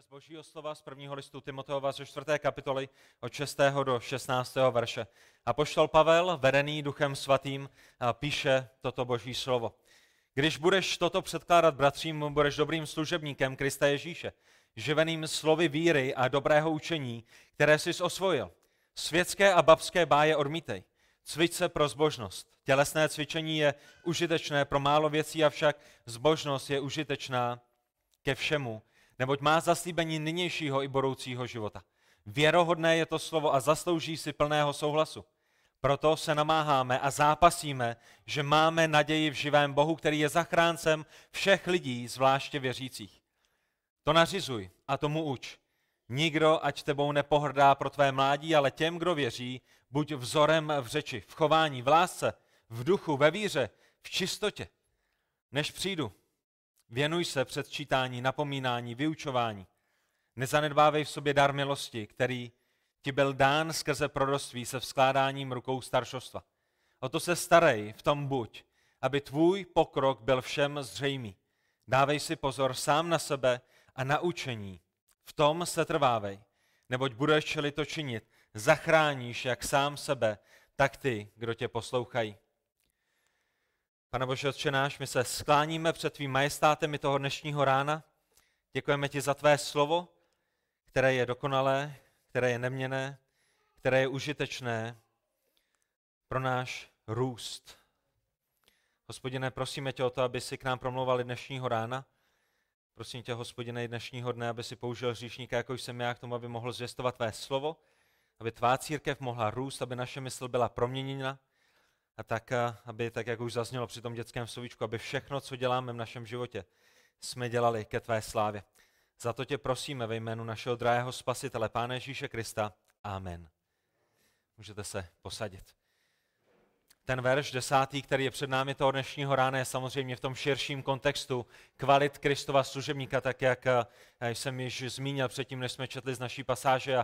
Z Božího slova z prvního listu Timoteova ze čtvrté kapitoly od 6. do 16. verše. A poštol Pavel, vedený duchem svatým, píše toto Boží slovo. Když budeš toto předkládat bratřím, budeš dobrým služebníkem Krista Ježíše, živeným slovy víry a dobrého učení, které jsi osvojil. Světské a babské báje odmítej. Cvič se pro zbožnost. Tělesné cvičení je užitečné pro málo věcí, avšak zbožnost je užitečná ke všemu, neboť má zaslíbení nynějšího i budoucího života. Věrohodné je to slovo a zaslouží si plného souhlasu. Proto se namáháme a zápasíme, že máme naději v živém Bohu, který je zachráncem všech lidí, zvláště věřících. To nařizuj a tomu uč. Nikdo, ať tebou nepohrdá pro tvé mládí, ale těm, kdo věří, buď vzorem v řeči, v chování, v lásce, v duchu, ve víře, v čistotě. Než přijdu, Věnuj se předčítání, napomínání, vyučování. Nezanedbávej v sobě dar milosti, který ti byl dán skrze proroctví se vzkládáním rukou staršostva. O to se starej, v tom buď, aby tvůj pokrok byl všem zřejmý. Dávej si pozor sám na sebe a na učení. V tom se trvávej, neboť budeš-li to činit, zachráníš jak sám sebe, tak ty, kdo tě poslouchají. Pane Bože, Otče náš, my se skláníme před tvým majestátem i toho dnešního rána. Děkujeme ti za tvé slovo, které je dokonalé, které je neměné, které je užitečné pro náš růst. Hospodine, prosíme tě o to, aby si k nám promlouvali dnešního rána. Prosím tě, hospodine, i dnešního dne, aby si použil říšníka, jako jsem já, k tomu, aby mohl zvěstovat tvé slovo, aby tvá církev mohla růst, aby naše mysl byla proměněna, a tak, aby, tak jak už zaznělo při tom dětském slovíčku, aby všechno, co děláme v našem životě, jsme dělali ke tvé slávě. Za to tě prosíme ve jménu našeho drahého spasitele, Pána Ježíše Krista. Amen. Můžete se posadit. Ten verš desátý, který je před námi toho dnešního rána, je samozřejmě v tom širším kontextu kvalit Kristova služebníka, tak jak jsem již zmínil předtím, než jsme četli z naší pasáže.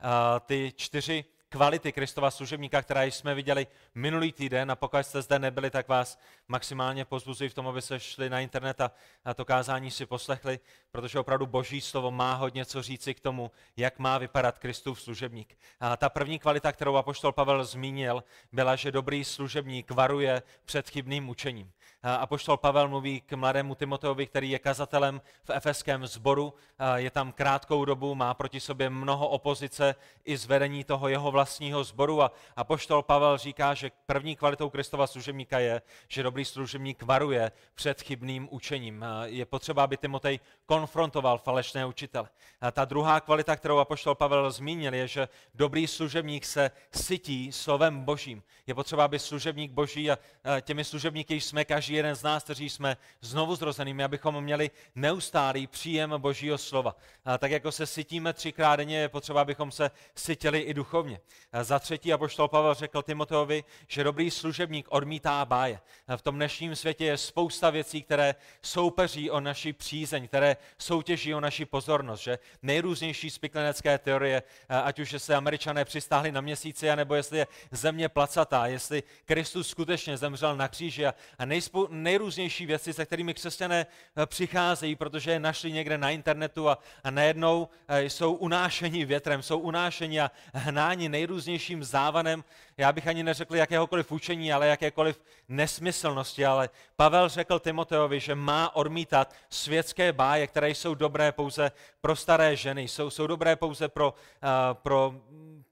A ty čtyři kvality Kristova služebníka, která jsme viděli minulý týden a pokud jste zde nebyli, tak vás maximálně pozbuzuji v tom, aby se šli na internet a, to kázání si poslechli, protože opravdu boží slovo má hodně co říci k tomu, jak má vypadat Kristův služebník. A ta první kvalita, kterou apoštol Pavel zmínil, byla, že dobrý služebník varuje před chybným učením. A poštol Pavel mluví k mladému Timoteovi, který je kazatelem v efeském sboru, je tam krátkou dobu, má proti sobě mnoho opozice i zvedení toho jeho vlastního sboru a poštol Pavel říká, že první kvalitou Kristova služebníka je, že dobrý služebník varuje před chybným učením. Je potřeba, aby Timotej konfrontoval falešné učitele. A ta druhá kvalita, kterou apoštol Pavel zmínil, je, že dobrý služebník se sytí slovem božím. Je potřeba, aby služebník boží a těmi služebníky jsme každý jeden z nás, kteří jsme znovu zrozenými, abychom měli neustálý příjem Božího slova. A tak jako se sytíme třikrát denně, je potřeba, abychom se sytili i duchovně. A za třetí apoštol Pavel řekl Timoteovi, že dobrý služebník odmítá báje. A v tom dnešním světě je spousta věcí, které soupeří o naši přízeň, které soutěží o naši pozornost. Že nejrůznější spiklenecké teorie, ať už se američané přistáhli na měsíci, anebo jestli je země placatá, jestli Kristus skutečně zemřel na kříži a, nejspou, nejrůznější věci, se kterými křesťané eh, přicházejí, protože je našli někde na internetu a, a najednou eh, jsou unášeni větrem, jsou unášeni a hnáni nejrůznějším závanem, já bych ani neřekl jakéhokoliv učení, ale jakékoliv nesmyslnosti, ale Pavel řekl Timoteovi, že má odmítat světské báje, které jsou dobré pouze pro staré ženy, jsou, jsou dobré pouze pro, uh, pro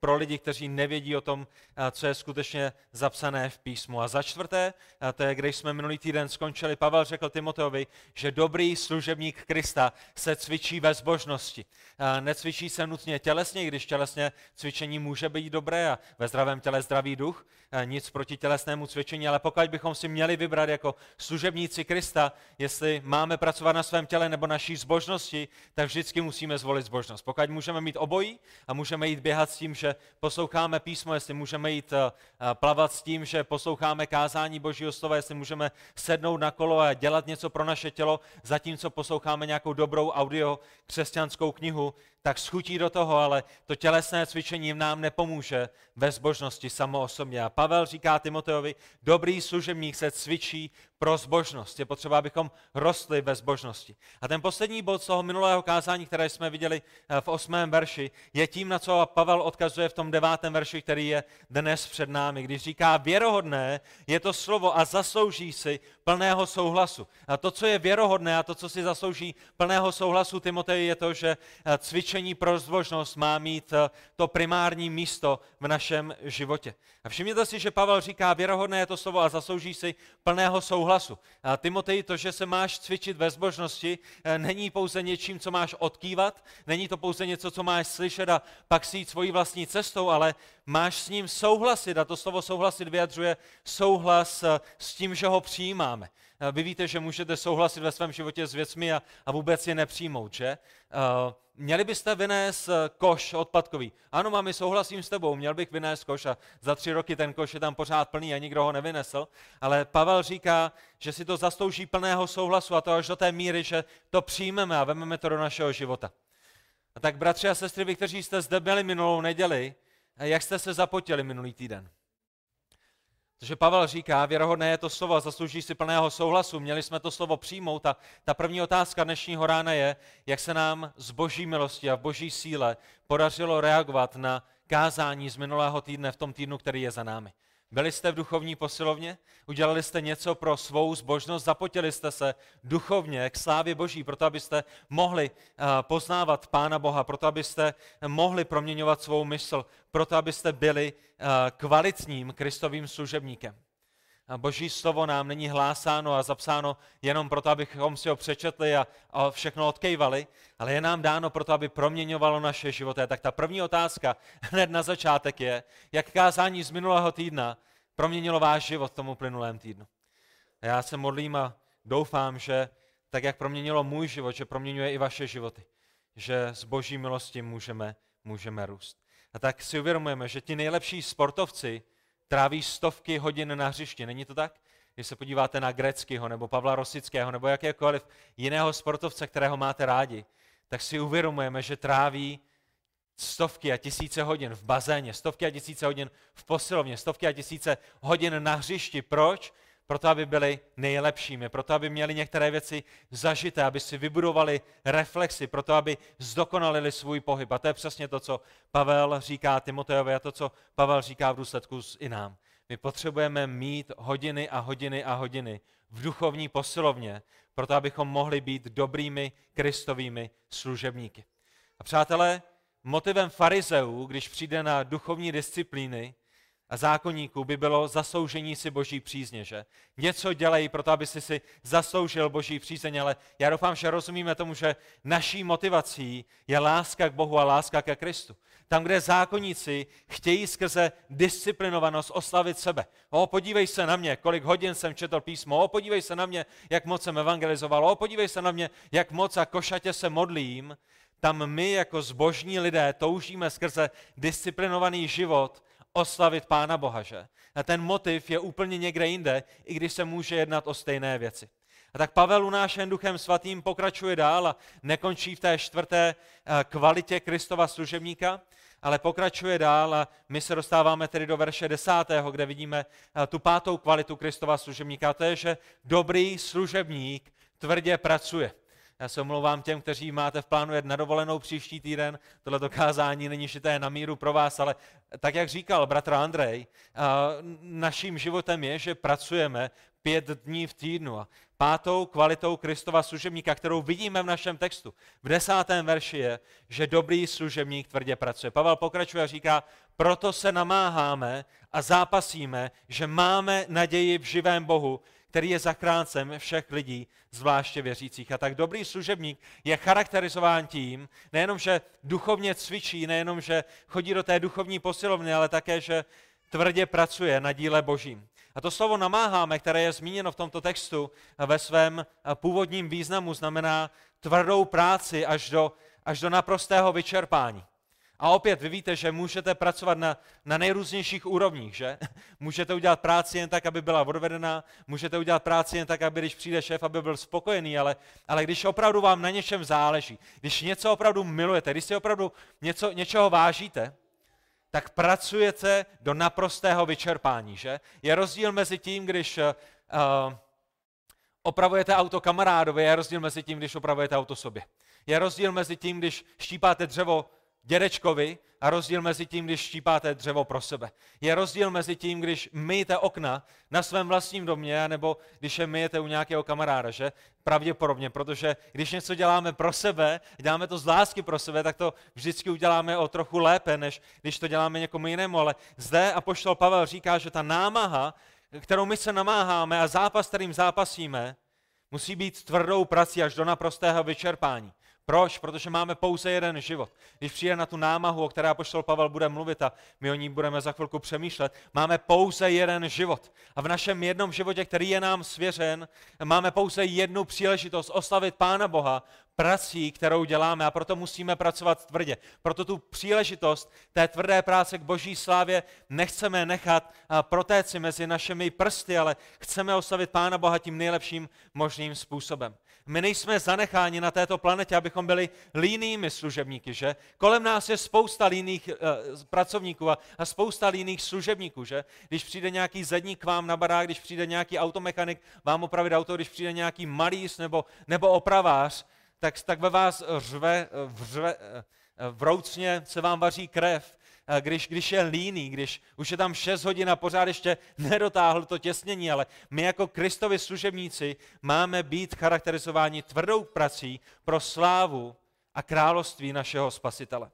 pro lidi, kteří nevědí o tom, co je skutečně zapsané v písmu. A za čtvrté, a to je, když jsme minulý týden skončili, Pavel řekl Timoteovi, že dobrý služebník Krista se cvičí ve zbožnosti. Necvičí se nutně tělesně, když tělesně cvičení může být dobré a ve zdravém těle zdravý duch, a nic proti tělesnému cvičení, ale pokud bychom si měli vybrat jako služebníci Krista, jestli máme pracovat na svém těle nebo naší zbožnosti, tak vždycky musíme zvolit zbožnost. Pokud můžeme mít obojí a můžeme jít běhat s tím, že posloucháme písmo, jestli můžeme jít eh, plavat s tím, že posloucháme kázání Božího slova, jestli můžeme sednout na kolo a dělat něco pro naše tělo, zatímco posloucháme nějakou dobrou audio křesťanskou knihu, tak schutí do toho, ale to tělesné cvičení nám nepomůže ve zbožnosti samo osobně. A Pavel říká Timoteovi, dobrý služebník se cvičí pro zbožnost. Je potřeba, abychom rostli ve zbožnosti. A ten poslední bod z toho minulého kázání, které jsme viděli eh, v osmém verši, je tím, na co Pavel odkazuje v tom devátém verši, který je dnes před námi, když říká, věrohodné je to slovo a zaslouží si plného souhlasu. A to, co je věrohodné a to, co si zaslouží plného souhlasu Timotej, je to, že eh, cvičení pro zbožnost má mít eh, to primární místo v našem životě. A všimněte si, že Pavel říká, věrohodné je to slovo a zaslouží si plného souhlasu. A Timotej, to, že se máš cvičit ve zbožnosti, eh, není pouze něčím, co máš odkývat, není to pouze něco, co máš slyšet a pak si jít svojí vlastní cestou, ale máš s ním souhlasit. A to slovo souhlasit vyjadřuje souhlas eh, s tím, že ho přijímáme. Vy víte, že můžete souhlasit ve svém životě s věcmi a, a vůbec je nepřijmout, že? Uh, měli byste vynést koš odpadkový. Ano, mami, souhlasím s tebou, měl bych vynést koš a za tři roky ten koš je tam pořád plný a nikdo ho nevynesl. Ale Pavel říká, že si to zaslouží plného souhlasu a to až do té míry, že to přijmeme a vezmeme to do našeho života. A tak bratři a sestry, vy, kteří jste zde byli minulou neděli, jak jste se zapotili minulý týden? Protože Pavel říká, věrohodné je to slovo, zaslouží si plného souhlasu, měli jsme to slovo přijmout a ta první otázka dnešního rána je, jak se nám z boží milosti a v boží síle podařilo reagovat na kázání z minulého týdne v tom týdnu, který je za námi. Byli jste v duchovní posilovně? Udělali jste něco pro svou zbožnost? Zapotili jste se duchovně k slávě Boží, proto abyste mohli eh, poznávat Pána Boha, proto abyste mohli proměňovat svou mysl, proto abyste byli eh, kvalitním Kristovým služebníkem. Boží slovo nám není hlásáno a zapsáno jenom proto, abychom si ho přečetli a, a všechno odkejvali, ale je nám dáno proto, aby proměňovalo naše životy. Tak ta první otázka hned na začátek je, jak kázání z minulého týdna proměnilo váš život v tomu plynulém týdnu. A já se modlím a doufám, že tak, jak proměnilo můj život, že proměňuje i vaše životy. Že z boží milosti můžeme, můžeme růst. A tak si uvědomujeme, že ti nejlepší sportovci, tráví stovky hodin na hřišti. Není to tak? Když se podíváte na Greckého nebo Pavla Rosického nebo jakékoliv jiného sportovce, kterého máte rádi, tak si uvědomujeme, že tráví stovky a tisíce hodin v bazéně, stovky a tisíce hodin v posilovně, stovky a tisíce hodin na hřišti. Proč? Proto aby byli nejlepšími, proto aby měli některé věci zažité, aby si vybudovali reflexy, proto aby zdokonalili svůj pohyb. A to je přesně to, co Pavel říká Timotejovi a to, co Pavel říká v důsledku i nám. My potřebujeme mít hodiny a hodiny a hodiny v duchovní posilovně, proto abychom mohli být dobrými kristovými služebníky. A přátelé, motivem farizeů, když přijde na duchovní disciplíny, a zákonníků by bylo zasloužení si boží přízně, že? Něco dělají proto, aby si si zasloužil boží přízeň, ale já doufám, že rozumíme tomu, že naší motivací je láska k Bohu a láska ke Kristu. Tam, kde zákonníci chtějí skrze disciplinovanost oslavit sebe. O, podívej se na mě, kolik hodin jsem četl písmo. O, podívej se na mě, jak moc jsem evangelizoval. O, podívej se na mě, jak moc a košatě se modlím. Tam my jako zbožní lidé toužíme skrze disciplinovaný život oslavit Pána Boha, že? A ten motiv je úplně někde jinde, i když se může jednat o stejné věci. A tak Pavel unášen duchem svatým pokračuje dál a nekončí v té čtvrté eh, kvalitě Kristova služebníka, ale pokračuje dál a my se dostáváme tedy do verše desátého, kde vidíme eh, tu pátou kvalitu Kristova služebníka. A to je, že dobrý služebník tvrdě pracuje. Já se omlouvám těm, kteří máte v plánu jet na dovolenou příští týden. Tohle dokázání není šité na míru pro vás, ale tak, jak říkal bratr Andrej, naším životem je, že pracujeme pět dní v týdnu. A pátou kvalitou Kristova služebníka, kterou vidíme v našem textu, v desátém verši je, že dobrý služebník tvrdě pracuje. Pavel pokračuje a říká, proto se namáháme a zápasíme, že máme naději v živém Bohu, který je zachráncem všech lidí, zvláště věřících. A tak dobrý služebník je charakterizován tím, nejenom, že duchovně cvičí, nejenom, že chodí do té duchovní posilovny, ale také, že tvrdě pracuje na díle božím. A to slovo namáháme, které je zmíněno v tomto textu ve svém původním významu, znamená tvrdou práci až do, až do naprostého vyčerpání. A opět vy víte, že můžete pracovat na, na nejrůznějších úrovních, že? Můžete udělat práci jen tak, aby byla odvedená, můžete udělat práci jen tak, aby když přijde šéf, aby byl spokojený, ale, ale když opravdu vám na něčem záleží, když něco opravdu milujete, když si opravdu něco, něčeho vážíte, tak pracujete do naprostého vyčerpání, že? Je rozdíl mezi tím, když uh, opravujete auto kamarádovi, je rozdíl mezi tím, když opravujete auto sobě. Je rozdíl mezi tím, když štípáte dřevo dědečkovi a rozdíl mezi tím, když štípáte dřevo pro sebe. Je rozdíl mezi tím, když myjete okna na svém vlastním domě, nebo když je myjete u nějakého kamaráda, že? Pravděpodobně, protože když něco děláme pro sebe, děláme to z lásky pro sebe, tak to vždycky uděláme o trochu lépe, než když to děláme někomu jinému. Ale zde apoštol Pavel říká, že ta námaha, kterou my se namáháme a zápas, kterým zápasíme, musí být tvrdou prací až do naprostého vyčerpání. Proč? Protože máme pouze jeden život. Když přijde na tu námahu, o které poštol Pavel bude mluvit a my o ní budeme za chvilku přemýšlet, máme pouze jeden život. A v našem jednom životě, který je nám svěřen, máme pouze jednu příležitost oslavit Pána Boha prací, kterou děláme a proto musíme pracovat tvrdě. Proto tu příležitost té tvrdé práce k boží slávě nechceme nechat protéct si mezi našimi prsty, ale chceme oslavit Pána Boha tím nejlepším možným způsobem. My nejsme zanecháni na této planetě, abychom byli línými služebníky, že? Kolem nás je spousta líných uh, pracovníků a, a spousta líných služebníků, že? Když přijde nějaký zedník k vám na barák, když přijde nějaký automechanik vám opravit auto, když přijde nějaký malíř nebo, nebo opravář, tak, tak ve vás řve, vřve, eh, vroucně se vám vaří krev, eh, když, když je líný, když už je tam 6 hodin a pořád ještě nedotáhl to těsnění, ale my jako Kristovi služebníci máme být charakterizováni tvrdou prací pro slávu a království našeho spasitele.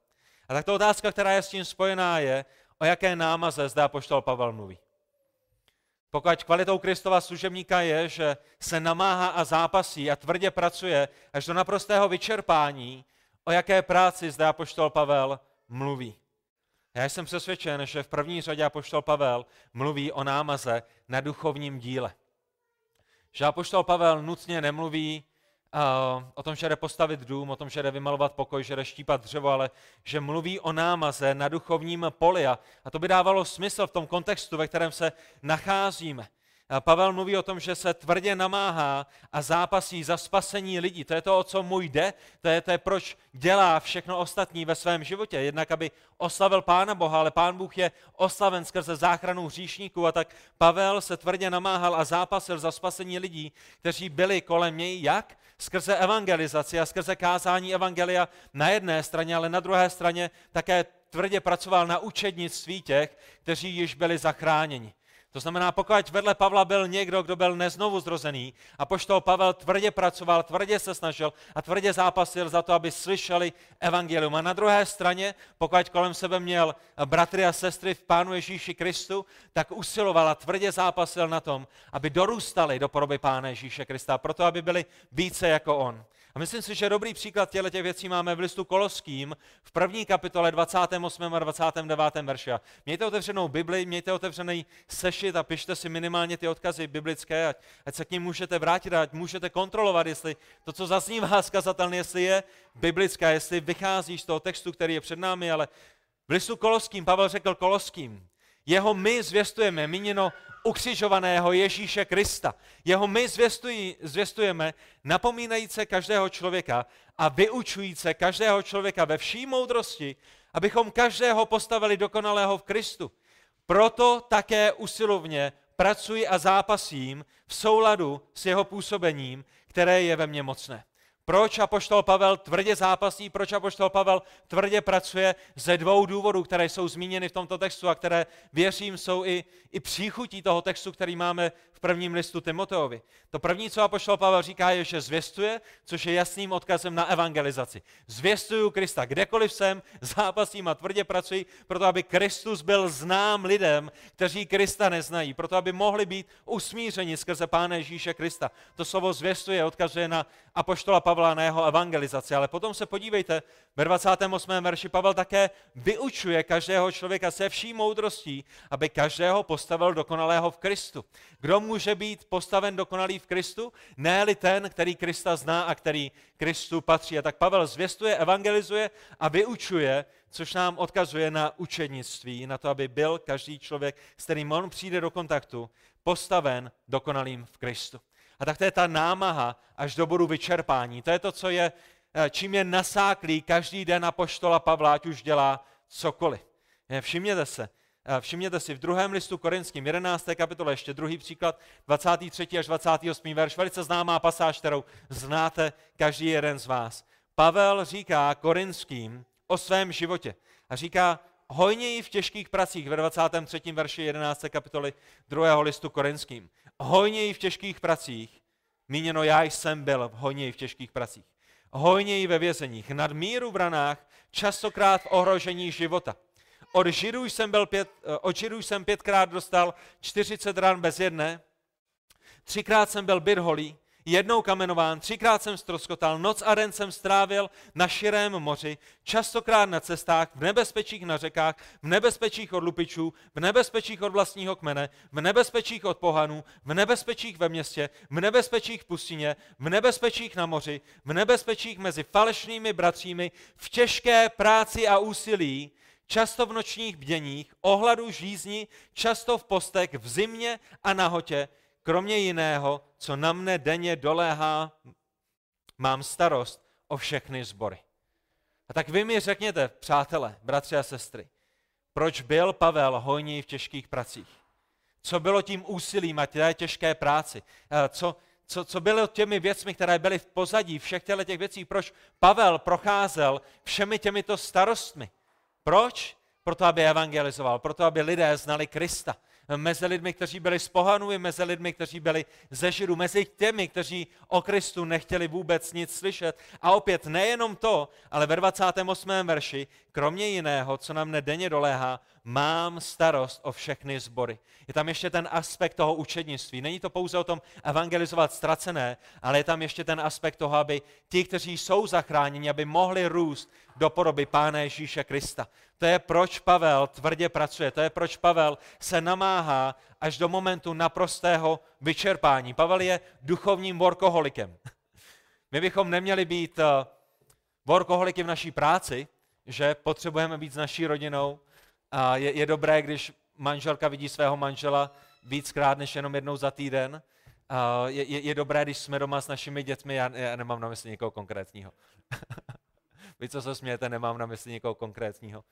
A tak to otázka, která je s tím spojená, je, o jaké námaze zdá poštol Pavel mluví. Pokud kvalitou Kristova služebníka je, že se namáhá a zápasí a tvrdě pracuje až do naprostého vyčerpání, o jaké práci zde apoštol Pavel mluví. Já jsem přesvědčen, že v první řadě apoštol Pavel mluví o námaze na duchovním díle. Že apoštol Pavel nutně nemluví o tom, že jde postavit dům, o tom, že jde vymalovat pokoj, že jde štípat dřevo, ale že mluví o námaze na duchovním poli. A, a to by dávalo smysl v tom kontextu, ve kterém se nacházíme. Pavel mluví o tom, že se tvrdě namáhá a zápasí za spasení lidí. To je to, o co mu jde, to je, to proč dělá všechno ostatní ve svém životě. Jednak, aby oslavil Pána Boha, ale Pán Bůh je oslaven skrze záchranu hříšníků a tak Pavel se tvrdě namáhal a zápasil za spasení lidí, kteří byli kolem něj. Jak? Skrze evangelizaci a skrze kázání evangelia na jedné straně, ale na druhé straně také tvrdě pracoval na učednictví těch, kteří již byli zachráněni. To znamená, pokud vedle Pavla byl někdo, kdo byl neznovu zrozený, a poštol Pavel tvrdě pracoval, tvrdě se snažil a tvrdě zápasil za to, aby slyšeli evangelium. A na druhé straně, pokud kolem sebe měl bratry a sestry v Pánu Ježíši Kristu, tak usiloval a tvrdě zápasil na tom, aby dorůstali do podoby Pána Ježíše Krista, proto aby byli více jako on. A myslím si, že dobrý příklad těchto těch věcí máme v listu Koloským v první kapitole 28. a 29. verši. Mějte otevřenou Bibli, mějte otevřený sešit a pište si minimálně ty odkazy biblické, ať, ať se k ním můžete vrátit, ať můžete kontrolovat, jestli to, co zaznívá zkazatelně, jestli je biblické, jestli vychází z toho textu, který je před námi, ale v listu Koloským Pavel řekl Koloským, jeho my zvěstujeme, míněno ukřižovaného Ježíše Krista. Jeho my zvěstují, zvěstujeme, napomínajíce každého člověka a vyučujíce každého člověka ve vší moudrosti, abychom každého postavili dokonalého v Kristu. Proto také usilovně pracuji a zápasím v souladu s jeho působením, které je ve mně mocné. Proč apoštol Pavel tvrdě zápasí, proč apoštol Pavel tvrdě pracuje? Ze dvou důvodů, které jsou zmíněny v tomto textu a které, věřím, jsou i, i příchutí toho textu, který máme v prvním listu Timoteovi. To první, co apoštol Pavel říká, je, že zvěstuje, což je jasným odkazem na evangelizaci. Zvěstuju Krista, kdekoliv jsem, zápasím a tvrdě pracuji, proto aby Kristus byl znám lidem, kteří Krista neznají, proto aby mohli být usmířeni skrze Pána Ježíše Krista. To slovo zvěstuje odkazuje na apoštola Pavla na jeho evangelizaci, ale potom se podívejte, ve 28. verši Pavel také vyučuje každého člověka se vší moudrostí, aby každého postavil dokonalého v Kristu. Kdo může být postaven dokonalý v Kristu? ne ten, který Krista zná a který Kristu patří. A tak Pavel zvěstuje, evangelizuje a vyučuje, což nám odkazuje na učednictví, na to, aby byl každý člověk, s kterým on přijde do kontaktu, postaven dokonalým v Kristu. A tak to je ta námaha až do bodu vyčerpání. To je to, co je, eh, čím je nasáklý každý den apoštola Pavla, ať už dělá cokoliv. Všimněte se, eh, Všimněte si, v druhém listu korinským, 11. kapitole, ještě druhý příklad, 23. až 28. verš, velice známá pasáž, kterou znáte každý jeden z vás. Pavel říká korinským o svém životě a říká, hojněji v těžkých pracích ve 23. verši 11. kapitoly 2. listu korinským. Hojněji v těžkých pracích, míněno já jsem byl v hojněji v těžkých pracích. Hojněji ve vězeních, nad míru v ranách, častokrát v ohrožení života. Od židů jsem, byl pět, eh, od židů jsem pětkrát dostal 40 ran bez jedné, třikrát jsem byl byt holý, jednou kamenován, třikrát jsem stroskotal, noc a den jsem strávil na širém moři, častokrát na cestách, v nebezpečích na řekách, v nebezpečích od lupičů, v nebezpečích od vlastního kmene, v nebezpečích od pohanů, v nebezpečích ve městě, v nebezpečích v pustině, v nebezpečích na moři, v nebezpečích mezi falešnými bratřími, v těžké práci a úsilí, často v nočních bděních, ohladu žízni, často v postek, v zimě a nahotě, kromě jiného, co na mne denně doléhá, mám starost o všechny sbory. A tak vy mi řekněte, přátelé, bratři a sestry, proč byl Pavel hojný v těžkých pracích? Co bylo tím úsilím a té těžké práci? Eh, co, co, co bylo těmi věcmi, které byly v pozadí všech těch věcí? Proč Pavel procházel všemi těmito starostmi? Proč? Proto, aby evangelizoval, proto, aby lidé znali Krista mezi lidmi, kteří byli z pohanů, i mezi lidmi, kteří byli ze Židů, mezi těmi, kteří o Kristu nechtěli vůbec nic slyšet. A opět nejenom to, ale ve 28. verši, kromě jiného, co nám nedenně doléhá, mám starost o všechny sbory. Je tam ještě ten aspekt toho učednictví. Není to pouze o tom evangelizovat ztracené, ale je tam ještě ten aspekt toho, aby ti, kteří jsou zachráněni, aby mohli růst do podoby Pána Ježíše Krista. To je proč Pavel tvrdě pracuje, to je proč Pavel se namáhá až do momentu naprostého vyčerpání. Pavel je duchovním workoholikem. My bychom neměli být eh, workoholiky v naší práci, že potřebujeme být s naší rodinou. A je, je dobré, když manželka vidí svého manžela víckrát než jenom jednou za týden. A je, je, je dobré, když jsme doma s našimi dětmi, já, já nemám na mysli někoho konkrétního. Vy, co se smějete, nemám na mysli někoho konkrétního.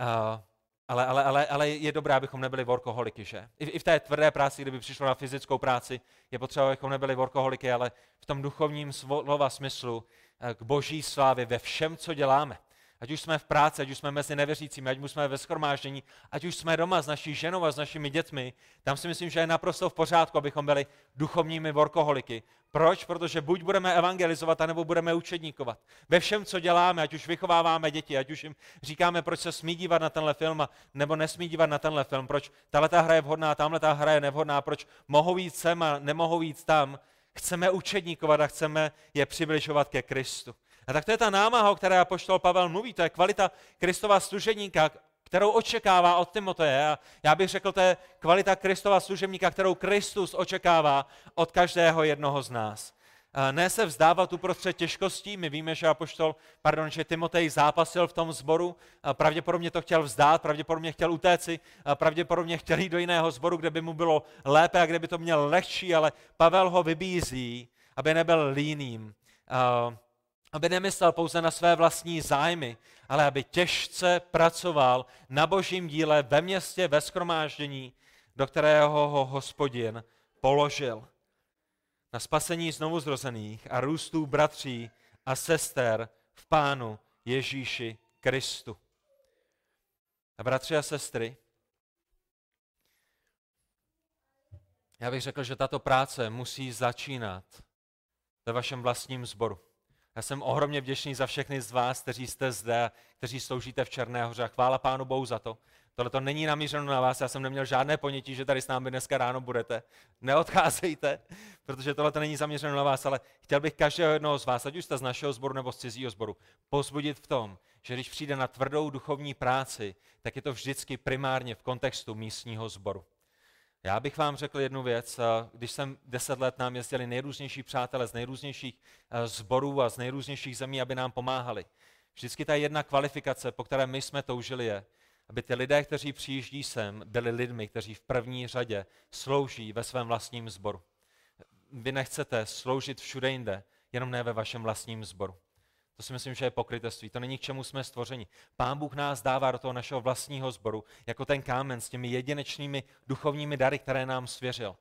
Uh, ale, ale, ale, ale je dobré, abychom nebyli workoholiky, že? I, I v té tvrdé práci, kdyby přišlo na fyzickou práci, je potřeba, abychom nebyli workoholiky, ale v tom duchovním slova smyslu eh, k boží slávě ve všem, co děláme. Ať už jsme v práci, ať už jsme mezi nevěřícími, ať už jsme ve schromáždění, ať už jsme doma s naší ženou a s našimi dětmi, tam si myslím, že je naprosto v pořádku, abychom byli duchovními workoholiky. Proč? Protože buď budeme evangelizovat, anebo budeme učedníkovat. Ve všem, co děláme, ať už vychováváme děti, ať už jim říkáme, proč se smí dívat na tenhle film, nebo nesmí dívat na tenhle film, proč tahle hra je vhodná, tamhle ta hra je nevhodná, proč mohou jít sem a nemohou jít tam. Chceme učedníkovat a chceme je přibližovat ke Kristu. A tak to je ta námaha, o které apoštol Pavel mluví, to je kvalita Kristova služeníka, kterou očekává od Timoteje. A já bych řekl, to je kvalita Kristova služebníka, kterou Kristus očekává od každého jednoho z nás. Ne se vzdávat uprostřed těžkostí. My víme, že apoštol, pardon, že Timotej zápasil v tom zboru, pravděpodobně to chtěl vzdát, pravděpodobně chtěl utéci, pravděpodobně chtěl jít do jiného zboru, kde by mu bylo lépe a kde by to měl lehčí, ale Pavel ho vybízí, aby nebyl líným, aby nemyslel pouze na své vlastní zájmy, ale aby těžce pracoval na božím díle ve městě, ve skromáždění, do kterého ho hospodin položil. Na spasení znovu zrozených a růstů bratří a sester v Pánu Ježíši Kristu. A bratři a sestry, já bych řekl, že tato práce musí začínat ve vašem vlastním sboru. Já jsem ohromně vděčný za všechny z vás, kteří jste zde, kteří sloužíte v Černé hoře. Chvála Pánu Bohu za to. Tohle to není namířeno na vás, já jsem neměl žádné ponětí, že tady s námi dneska ráno budete. Neodcházejte, protože tohle to není zaměřeno na vás, ale chtěl bych každého jednoho z vás, ať už jste z našeho sboru nebo z cizího sboru, pozbudit v tom, že když přijde na tvrdou duchovní práci, tak je to vždycky primárně v kontextu místního sboru. Já bych vám řekl jednu věc. Když jsem deset let nám jezdili nejrůznější přátelé z nejrůznějších zborů a z nejrůznějších zemí, aby nám pomáhali. Vždycky ta jedna kvalifikace, po které my jsme toužili, je, aby ty lidé, kteří přijíždí sem, byli lidmi, kteří v první řadě slouží ve svém vlastním sboru. Vy nechcete sloužit všude jinde, jenom ne ve vašem vlastním sboru. To si myslím, že je pokrytectví. To není k čemu jsme stvořeni. Pán Bůh nás dává do toho našeho vlastního sboru, jako ten kámen s těmi jedinečnými duchovními dary, které nám svěřil.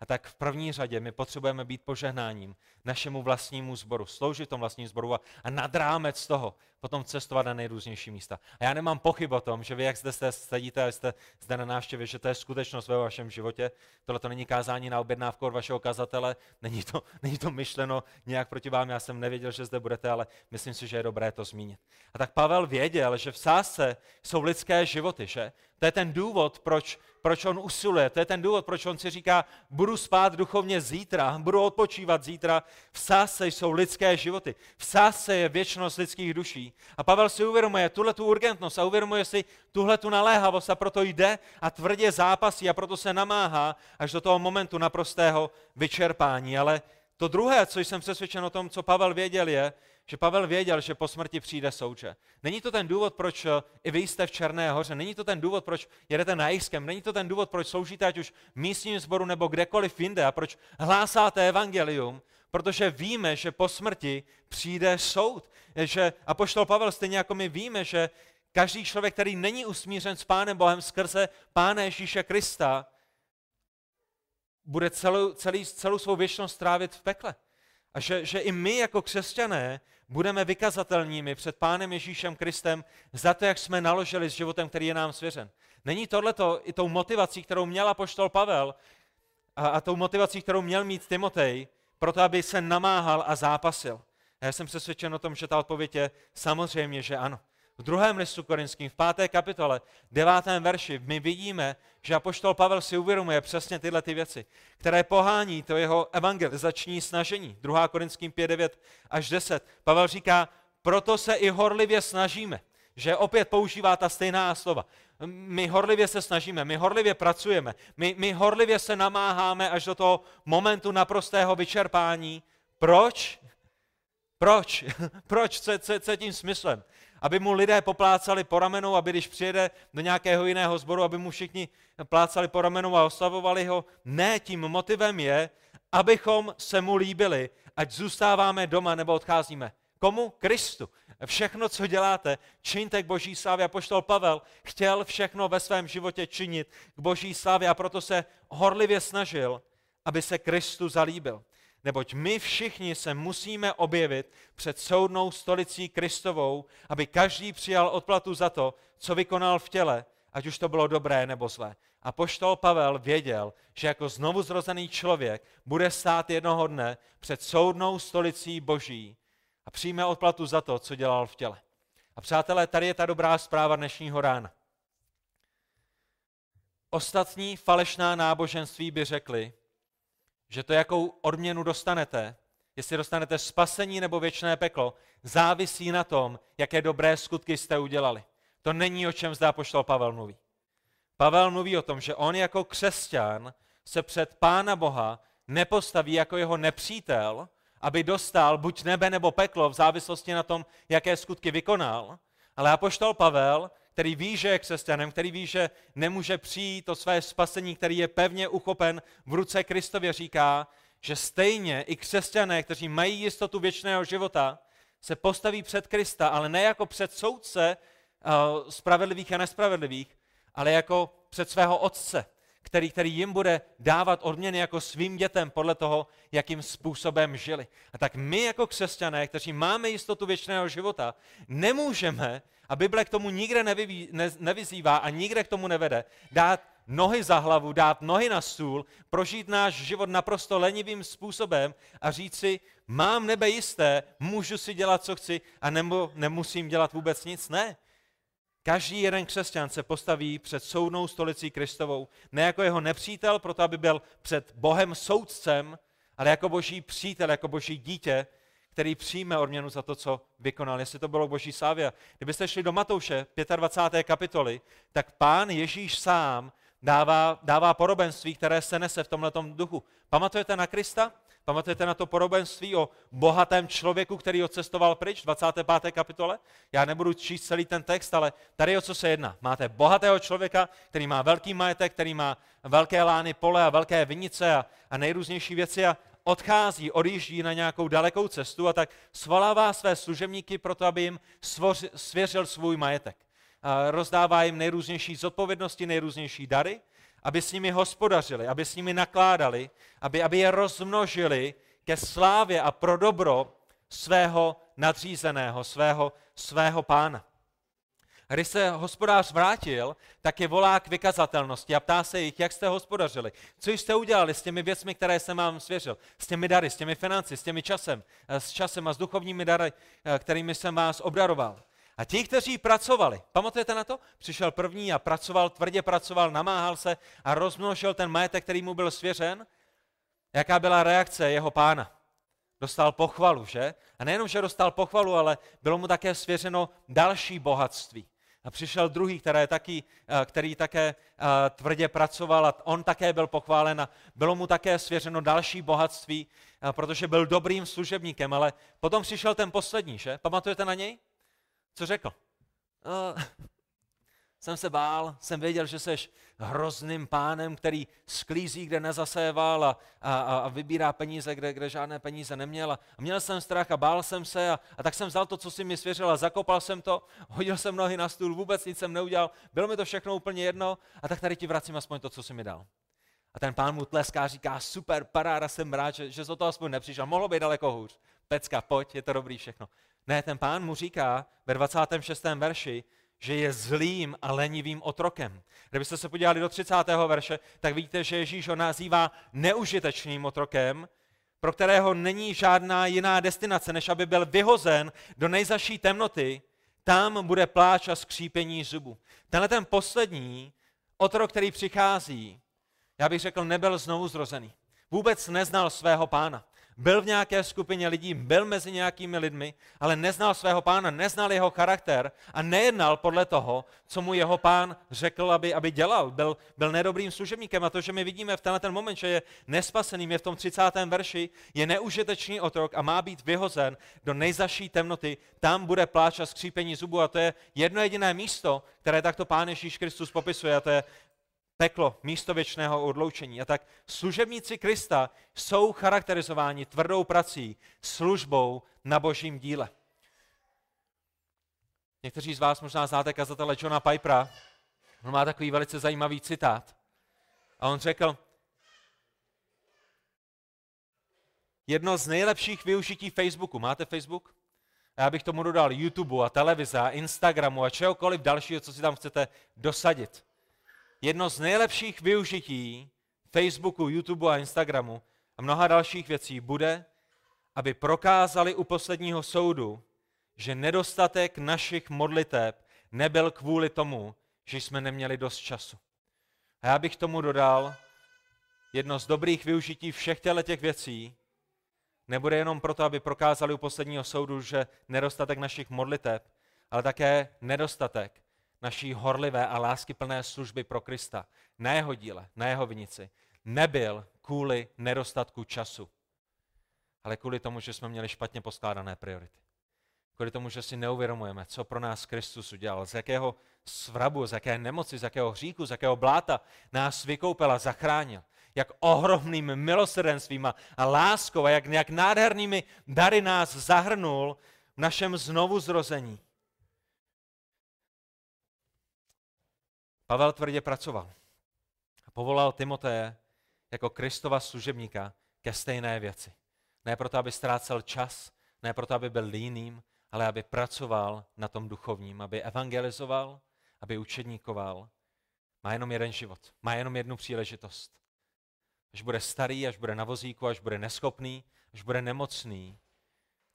A tak v první řadě my potřebujeme být požehnáním našemu vlastnímu sboru, sloužit tomu vlastnímu sboru a, a nad rámec toho potom cestovat na nejrůznější místa. A já nemám pochyb o tom, že vy, jak zde jste, sedíte a jste zde na návštěvě, že to je skutečnost ve vašem životě. Tohle to není kázání na objednávku od vašeho kazatele, není to, není to myšleno nějak proti vám, já jsem nevěděl, že zde budete, ale myslím si, že je dobré to zmínit. A tak Pavel věděl, že v sásce jsou lidské životy, že? To je ten důvod, proč, proč on usiluje, to je ten důvod, proč on si říká, budu spát duchovně zítra, budu odpočívat zítra. V sásce jsou lidské životy, v sásce je věčnost lidských duší. A Pavel si uvědomuje tuhle tu urgentnost a uvědomuje si tuhle tu naléhavost a proto jde a tvrdě zápasí a proto se namáhá až do toho momentu naprostého vyčerpání. Ale to druhé, co jsem přesvědčen o tom, co Pavel věděl, je, že Pavel věděl, že po smrti přijde souče. Není to ten důvod, proč eh, i vy jste v Černé hoře, není to ten důvod, proč jedete na Jiskem, není to ten důvod, proč sloužíte ať už místním sboru nebo kdekoliv jinde a proč hlásáte evangelium, protože víme, že po smrti přijde soud. Že Apoštol Pavel stejně jako my víme, že každý člověk, který není usmířen s Pánem Bohem skrze Pána Ježíše Krista, bude celou, celý, celou svou věčnost strávit v pekle. A že, že i my jako křesťané budeme vykazatelními před Pánem Ježíšem Kristem za to, jak jsme naložili s životem, který je nám svěřen. Není tohleto i tou motivací, kterou měla poštol Pavel a, a tou motivací, kterou měl mít Timotej, proto aby se namáhal a zápasil? A já jsem přesvědčen o tom, že ta odpověď je samozřejmě, že ano. V druhém listu korinským, v páté kapitole, devátém verši, my vidíme, že apoštol Pavel si uvědomuje přesně tyhle ty věci, které pohání to jeho evangelizační snažení. 2. korinským 5, 9 až 10. Pavel říká, proto se i horlivě snažíme, že opět používá ta stejná slova. My horlivě se snažíme, my horlivě pracujeme, my, my horlivě se namáháme až do toho momentu naprostého vyčerpání. Proč? Proč? Proč? Co, co, co je tím smyslem? aby mu lidé poplácali po ramenu, aby když přijede do nějakého jiného sboru, aby mu všichni plácali po ramenu a oslavovali ho. Ne, tím motivem je, abychom se mu líbili, ať zůstáváme doma nebo odcházíme. Komu? Kristu. Všechno, co děláte, čiňte k boží slávě. A poštol Pavel chtěl všechno ve svém životě činit k boží slávě a proto se horlivě snažil, aby se Kristu zalíbil neboť my všichni se musíme objevit před soudnou stolicí Kristovou, aby každý přijal odplatu za to, co vykonal v těle, ať už to bylo dobré nebo zlé. A poštol Pavel věděl, že jako znovu zrozený člověk bude stát jednoho dne před soudnou stolicí Boží a přijme odplatu za to, co dělal v těle. A přátelé, tady je ta dobrá zpráva dnešního rána. Ostatní falešná náboženství by řekli, že to, jakou odměnu dostanete, jestli dostanete spasení nebo věčné peklo, závisí na tom, jaké dobré skutky jste udělali. To není o čem zdá poštol Pavel mluví. Pavel mluví o tom, že on jako křesťan se před Pána Boha nepostaví jako jeho nepřítel, aby dostal buď nebe nebo peklo v závislosti na tom, jaké skutky vykonal, ale apoštol Pavel který ví, že je křesťanem, který ví, že nemůže přijít to své spasení, který je pevně uchopen v ruce Kristově, říká, že stejně i křesťané, kteří mají jistotu věčného života, se postaví před Krista, ale ne jako před soudce uh, spravedlivých a nespravedlivých, ale jako před svého otce, který, který jim bude dávat odměny jako svým dětem podle toho, jakým způsobem žili. A tak my jako křesťané, kteří máme jistotu věčného života, nemůžeme a Bible k tomu nikde nevyví, ne, nevyzývá a nikde k tomu nevede, dát nohy za hlavu, dát nohy na stůl, prožít náš život naprosto lenivým způsobem a říct si, mám nebe jisté, můžu si dělat, co chci a nebo nemusím dělat vůbec nic. Ne. Každý jeden křesťan se postaví před soudnou stolicí Kristovou, ne jako jeho nepřítel, proto aby byl před Bohem soudcem, ale jako boží přítel, jako boží dítě, který přijme odměnu za to, co vykonal, jestli to bylo boží sávě. Kdybyste šli do Matouše 25. kapitoly, tak pán Ježíš sám dává, dává podobenství, které se nese v tomhle duchu. Pamatujete na Krista? Pamatujete na to podobenství o bohatém člověku, který odcestoval pryč v 25. kapitole? Já nebudu číst celý ten text, ale tady o co se jedná. Máte bohatého člověka, který má velký majetek, který má velké lány pole a velké vinice a, a nejrůznější věci a odchází, odjíždí na nějakou dalekou cestu a tak svolává své služebníky proto, aby jim svěřil svůj majetek. A rozdává jim nejrůznější zodpovědnosti, nejrůznější dary aby s nimi hospodařili, aby s nimi nakládali, aby, aby je rozmnožili ke slávě a pro dobro svého nadřízeného, svého, svého pána. A když se hospodář vrátil, tak je volá k vykazatelnosti a ptá se jich, jak jste hospodařili, co jste udělali s těmi věcmi, které jsem vám svěřil, s těmi dary, s těmi financi, s těmi časem, s časem a s duchovními dary, kterými jsem vás obdaroval. A ti, kteří pracovali, pamatujete na to? Přišel první a pracoval, tvrdě pracoval, namáhal se a rozmnožil ten majetek, který mu byl svěřen. Jaká byla reakce jeho pána? Dostal pochvalu, že? A nejenom, že dostal pochvalu, ale bylo mu také svěřeno další bohatství. A přišel druhý, který, taky, eh, který také eh, tvrdě pracoval a on také byl pochválen a bylo mu také svěřeno další bohatství, eh, protože byl dobrým služebníkem, ale potom přišel ten poslední, že? Pamatujete na něj? Co řekl? Uh, jsem se bál, jsem věděl, že jsi hrozným pánem, který sklízí, kde nezaséval a, a, a vybírá peníze, kde, kde žádné peníze neměl. A měl jsem strach a bál jsem se a, a tak jsem vzal to, co si mi svěřil a zakopal jsem to, hodil jsem nohy na stůl, vůbec nic jsem neudělal, bylo mi to všechno úplně jedno a tak tady ti vracím aspoň to, co jsi mi dal. A ten pán mu tleská říká, super, paráda, jsem rád, že, že z toho aspoň nepřišel. Mohlo být daleko hůř. Pecka, pojď, je to dobrý všechno. Ne, ten pán mu říká ve 26. verši, že je zlým a lenivým otrokem. Kdybyste se podívali do 30. verše, tak vidíte, že Ježíš ho nazývá neužitečným otrokem, pro kterého není žádná jiná destinace, než aby byl vyhozen do nejzaší temnoty, tam bude pláč a skřípení zubu. Tenhle ten poslední otrok, který přichází, já bych řekl, nebyl znovu zrozený. Vůbec neznal svého pána byl v nějaké skupině lidí, byl mezi nějakými lidmi, ale neznal svého pána, neznal jeho charakter a nejednal podle toho, co mu jeho pán řekl, aby, aby dělal. Byl, byl nedobrým služebníkem a to, že my vidíme v tenhle ten moment, že je nespaseným, je v tom 30. verši, je neužitečný otrok a má být vyhozen do nejzaší temnoty, tam bude pláč a skřípení zubu a to je jedno jediné místo, které takto pán Ježíš Kristus popisuje a to je peklo, místo věčného odloučení. A tak služebníci Krista jsou charakterizováni tvrdou prací, službou na božím díle. Někteří z vás možná znáte kazatele Johna Pipera. On má takový velice zajímavý citát. A on řekl, jedno z nejlepších využití Facebooku. Máte Facebook? A já bych tomu dodal YouTube a televize a Instagramu a čehokoliv dalšího, co si tam chcete dosadit jedno z nejlepších využití Facebooku, YouTube a Instagramu a mnoha dalších věcí bude, aby prokázali u posledního soudu, že nedostatek našich modliteb nebyl kvůli tomu, že jsme neměli dost času. A já bych tomu dodal, jedno z dobrých využití všech těch věcí nebude jenom proto, aby prokázali u posledního soudu, že nedostatek našich modliteb, ale také nedostatek naší horlivé a láskyplné služby pro Krista, na jeho díle, na jeho vinici, nebyl kvůli nedostatku času, ale kvůli tomu, že jsme měli špatně poskládané priority. Kvůli tomu, že si neuvědomujeme, co pro nás Kristus udělal, z jakého svrabu, z jaké nemoci, z jakého hříku, z jakého bláta nás vykoupil a zachránil. Jak ohromným milosrdenstvím a, láskou a jak, jak nádhernými dary nás zahrnul v našem znovu Pavel tvrdě pracoval a povolal Timoteje jako Kristova služebníka ke stejné věci. Ne proto, aby ztrácel čas, ne proto, aby byl líným, ale aby pracoval na tom duchovním, aby evangelizoval, aby učedníkoval. Má jenom jeden život, má jenom jednu příležitost. Až bude starý, až bude na vozíku, až bude neschopný, až bude nemocný,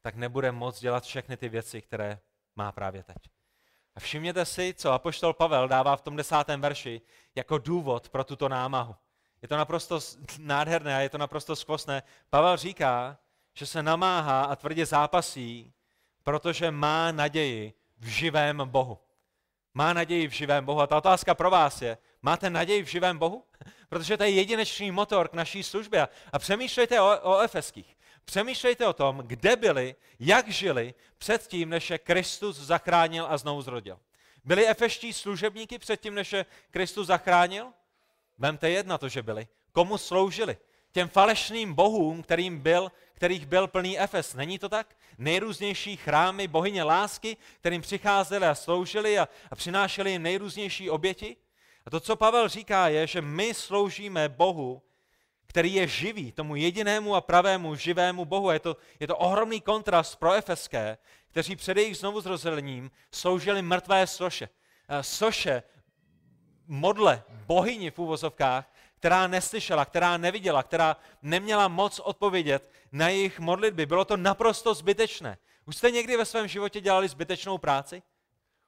tak nebude moc dělat všechny ty věci, které má právě teď. A všimněte si, co apoštol Pavel dává v tom desátém verši jako důvod pro tuto námahu. Je to naprosto nádherné a je to naprosto skvostné. Pavel říká, že se namáhá a tvrdě zápasí, protože má naději v živém Bohu. má naději v živém Bohu. A ta otázka pro vás je, máte naději v živém Bohu? Protože to je jedinečný motor k naší službě. A přemýšlejte o, o efeských. Přemýšlejte o tom, kde byli, jak žili předtím, než je Kristus zachránil a znovu zrodil. Byli efeští služebníky předtím, než je Kristus zachránil? Vemte jedna to, že byli. Komu sloužili? Těm falešným bohům, kterým byl, kterých byl plný Efes. Není to tak? Nejrůznější chrámy bohyně lásky, kterým přicházeli a sloužili a, a přinášeli jim nejrůznější oběti? A to, co Pavel říká, je, že my sloužíme Bohu, který je živý, tomu jedinému a pravému živému Bohu. Je to, je to ohromný kontrast pro efeské, kteří před jejich znovuzrozením sloužili mrtvé soše. Eh, soše, modle, bohyni v úvozovkách, která neslyšela, která neviděla, která neměla moc odpovědět na jejich modlitby. Bylo to naprosto zbytečné. Už jste někdy ve svém životě dělali zbytečnou práci?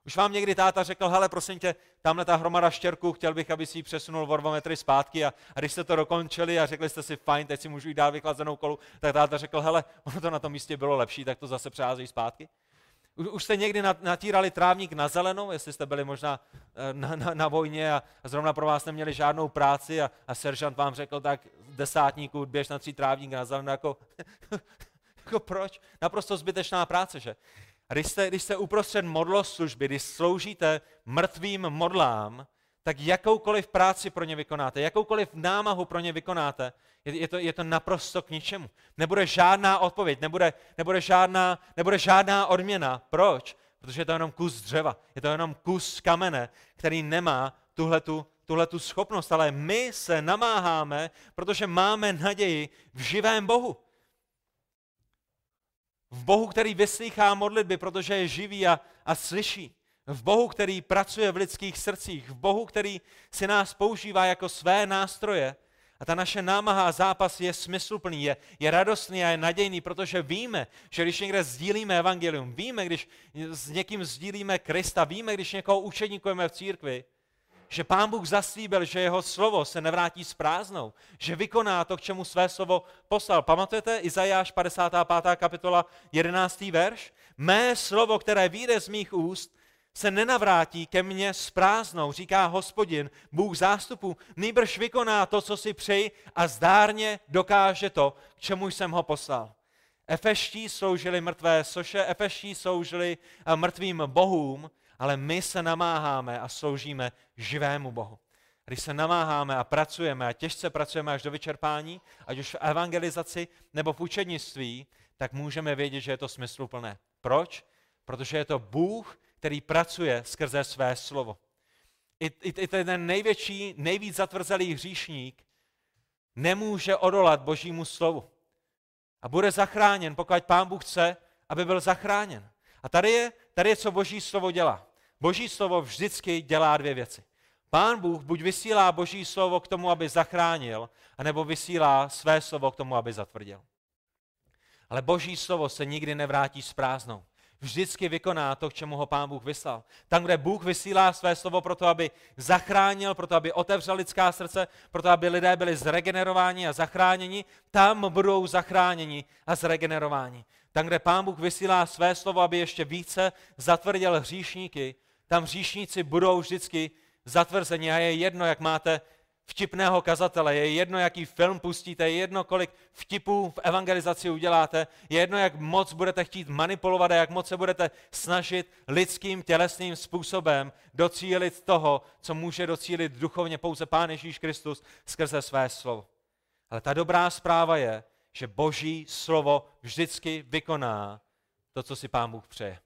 Už vám někdy táta řekl, hele, prosím tě, tamhle ta hromada štěrků, chtěl bych, aby si ji přesunul o dva metry zpátky a, a když jste to dokončili a řekli jste si, fajn, teď si můžu jít dál vychlazenou kolu, tak táta řekl, hele, ono to na tom místě bylo lepší, tak to zase přehází zpátky. Už jste někdy natírali trávník na zelenou, jestli jste byli možná eh, na, na, na vojně a zrovna pro vás neměli žádnou práci a, a seržant vám řekl, tak desátníku běž na tří trávník na zelenou, jako, jako proč? Naprosto zbytečná práce, že? Když jste, když jste uprostřed modloslužby, když sloužíte mrtvým modlám, tak jakoukoliv práci pro ně vykonáte, jakoukoliv námahu pro ně vykonáte, je, je, to, je to naprosto k ničemu. Nebude žádná odpověď, nebude, nebude, žádná, nebude žádná odměna. Proč? Protože je to jenom kus dřeva, je to jenom kus kamene, který nemá tuhletu, tuhletu schopnost, ale my se namáháme, protože máme naději v živém Bohu. V Bohu, který vyslýchá modlitby, protože je živý a, a slyší. V Bohu, který pracuje v lidských srdcích. V Bohu, který si nás používá jako své nástroje. A ta naše námaha a zápas je smysluplný, je, je radostný a je nadějný, protože víme, že když někde sdílíme evangelium, víme, když s někým sdílíme Krista, víme, když někoho učeníkujeme v církvi, že pán Bůh zaslíbil, že jeho slovo se nevrátí s prázdnou, že vykoná to, k čemu své slovo poslal. Pamatujete Izajáš 55. kapitola 11. verš? Mé slovo, které vyjde z mých úst, se nenavrátí ke mně s prázdnou, říká hospodin, Bůh zástupu, nýbrž vykoná to, co si přeji a zdárně dokáže to, k čemu jsem ho poslal. Efeští sloužili mrtvé soše, efeští sloužili eh, mrtvým bohům, ale my se namáháme a sloužíme živému Bohu. Když se namáháme a pracujeme a těžce pracujeme až do vyčerpání, ať už v evangelizaci nebo v učednictví, tak můžeme vědět, že je to smysluplné. Proč? Protože je to Bůh, který pracuje skrze své slovo. I, i, i ten největší, nejvíc zatvrzelý hříšník nemůže odolat Božímu slovu. A bude zachráněn, pokud Pán Bůh chce, aby byl zachráněn. A tady je, tady je, co Boží slovo dělá. Boží slovo vždycky dělá dvě věci. Pán Bůh buď vysílá Boží slovo k tomu, aby zachránil, anebo vysílá své slovo k tomu, aby zatvrdil. Ale Boží slovo se nikdy nevrátí s prázdnou. Vždycky vykoná to, k čemu ho Pán Bůh vyslal. Tam, kde Bůh vysílá své slovo pro to, aby zachránil, pro to, aby otevřel lidská srdce, pro to, aby lidé byli zregenerováni a zachráněni, tam budou zachráněni a zregenerováni. Tam, kde Pán Bůh vysílá své slovo, aby ještě více zatvrdil hříšníky, tam hříšníci budou vždycky zatvrzeni a je jedno, jak máte vtipného kazatele, je jedno, jaký film pustíte, je jedno, kolik vtipů v evangelizaci uděláte, je jedno, jak moc budete chtít manipulovat a jak moc se budete snažit lidským tělesným způsobem docílit toho, co může docílit duchovně pouze Pán Ježíš Kristus skrze své slovo. Ale ta dobrá zpráva je, že Boží slovo vždycky vykoná to, co si Pán Bůh přeje.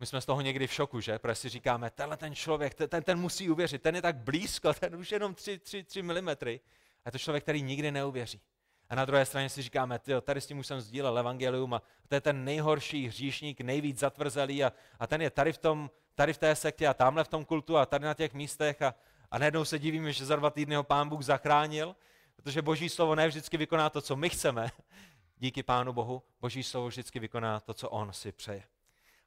My jsme z toho někdy v šoku, že? Protože si říkáme, tenhle ten člověk, ten, ten musí uvěřit, ten je tak blízko, ten už jenom 3, 3, 3 mm. A je to člověk, který nikdy neuvěří. A na druhé straně si říkáme, tyjo, tady s tím už jsem sdílel evangelium a to je ten nejhorší hříšník, nejvíc zatvrzelý a, a ten je tady v, tom, tady v té sektě a tamhle v tom kultu a tady na těch místech a, a najednou se divíme, že za dva týdny ho pán Bůh zachránil, protože boží slovo ne vždycky vykoná to, co my chceme. Díky pánu Bohu, boží slovo vždycky vykoná to, co on si přeje.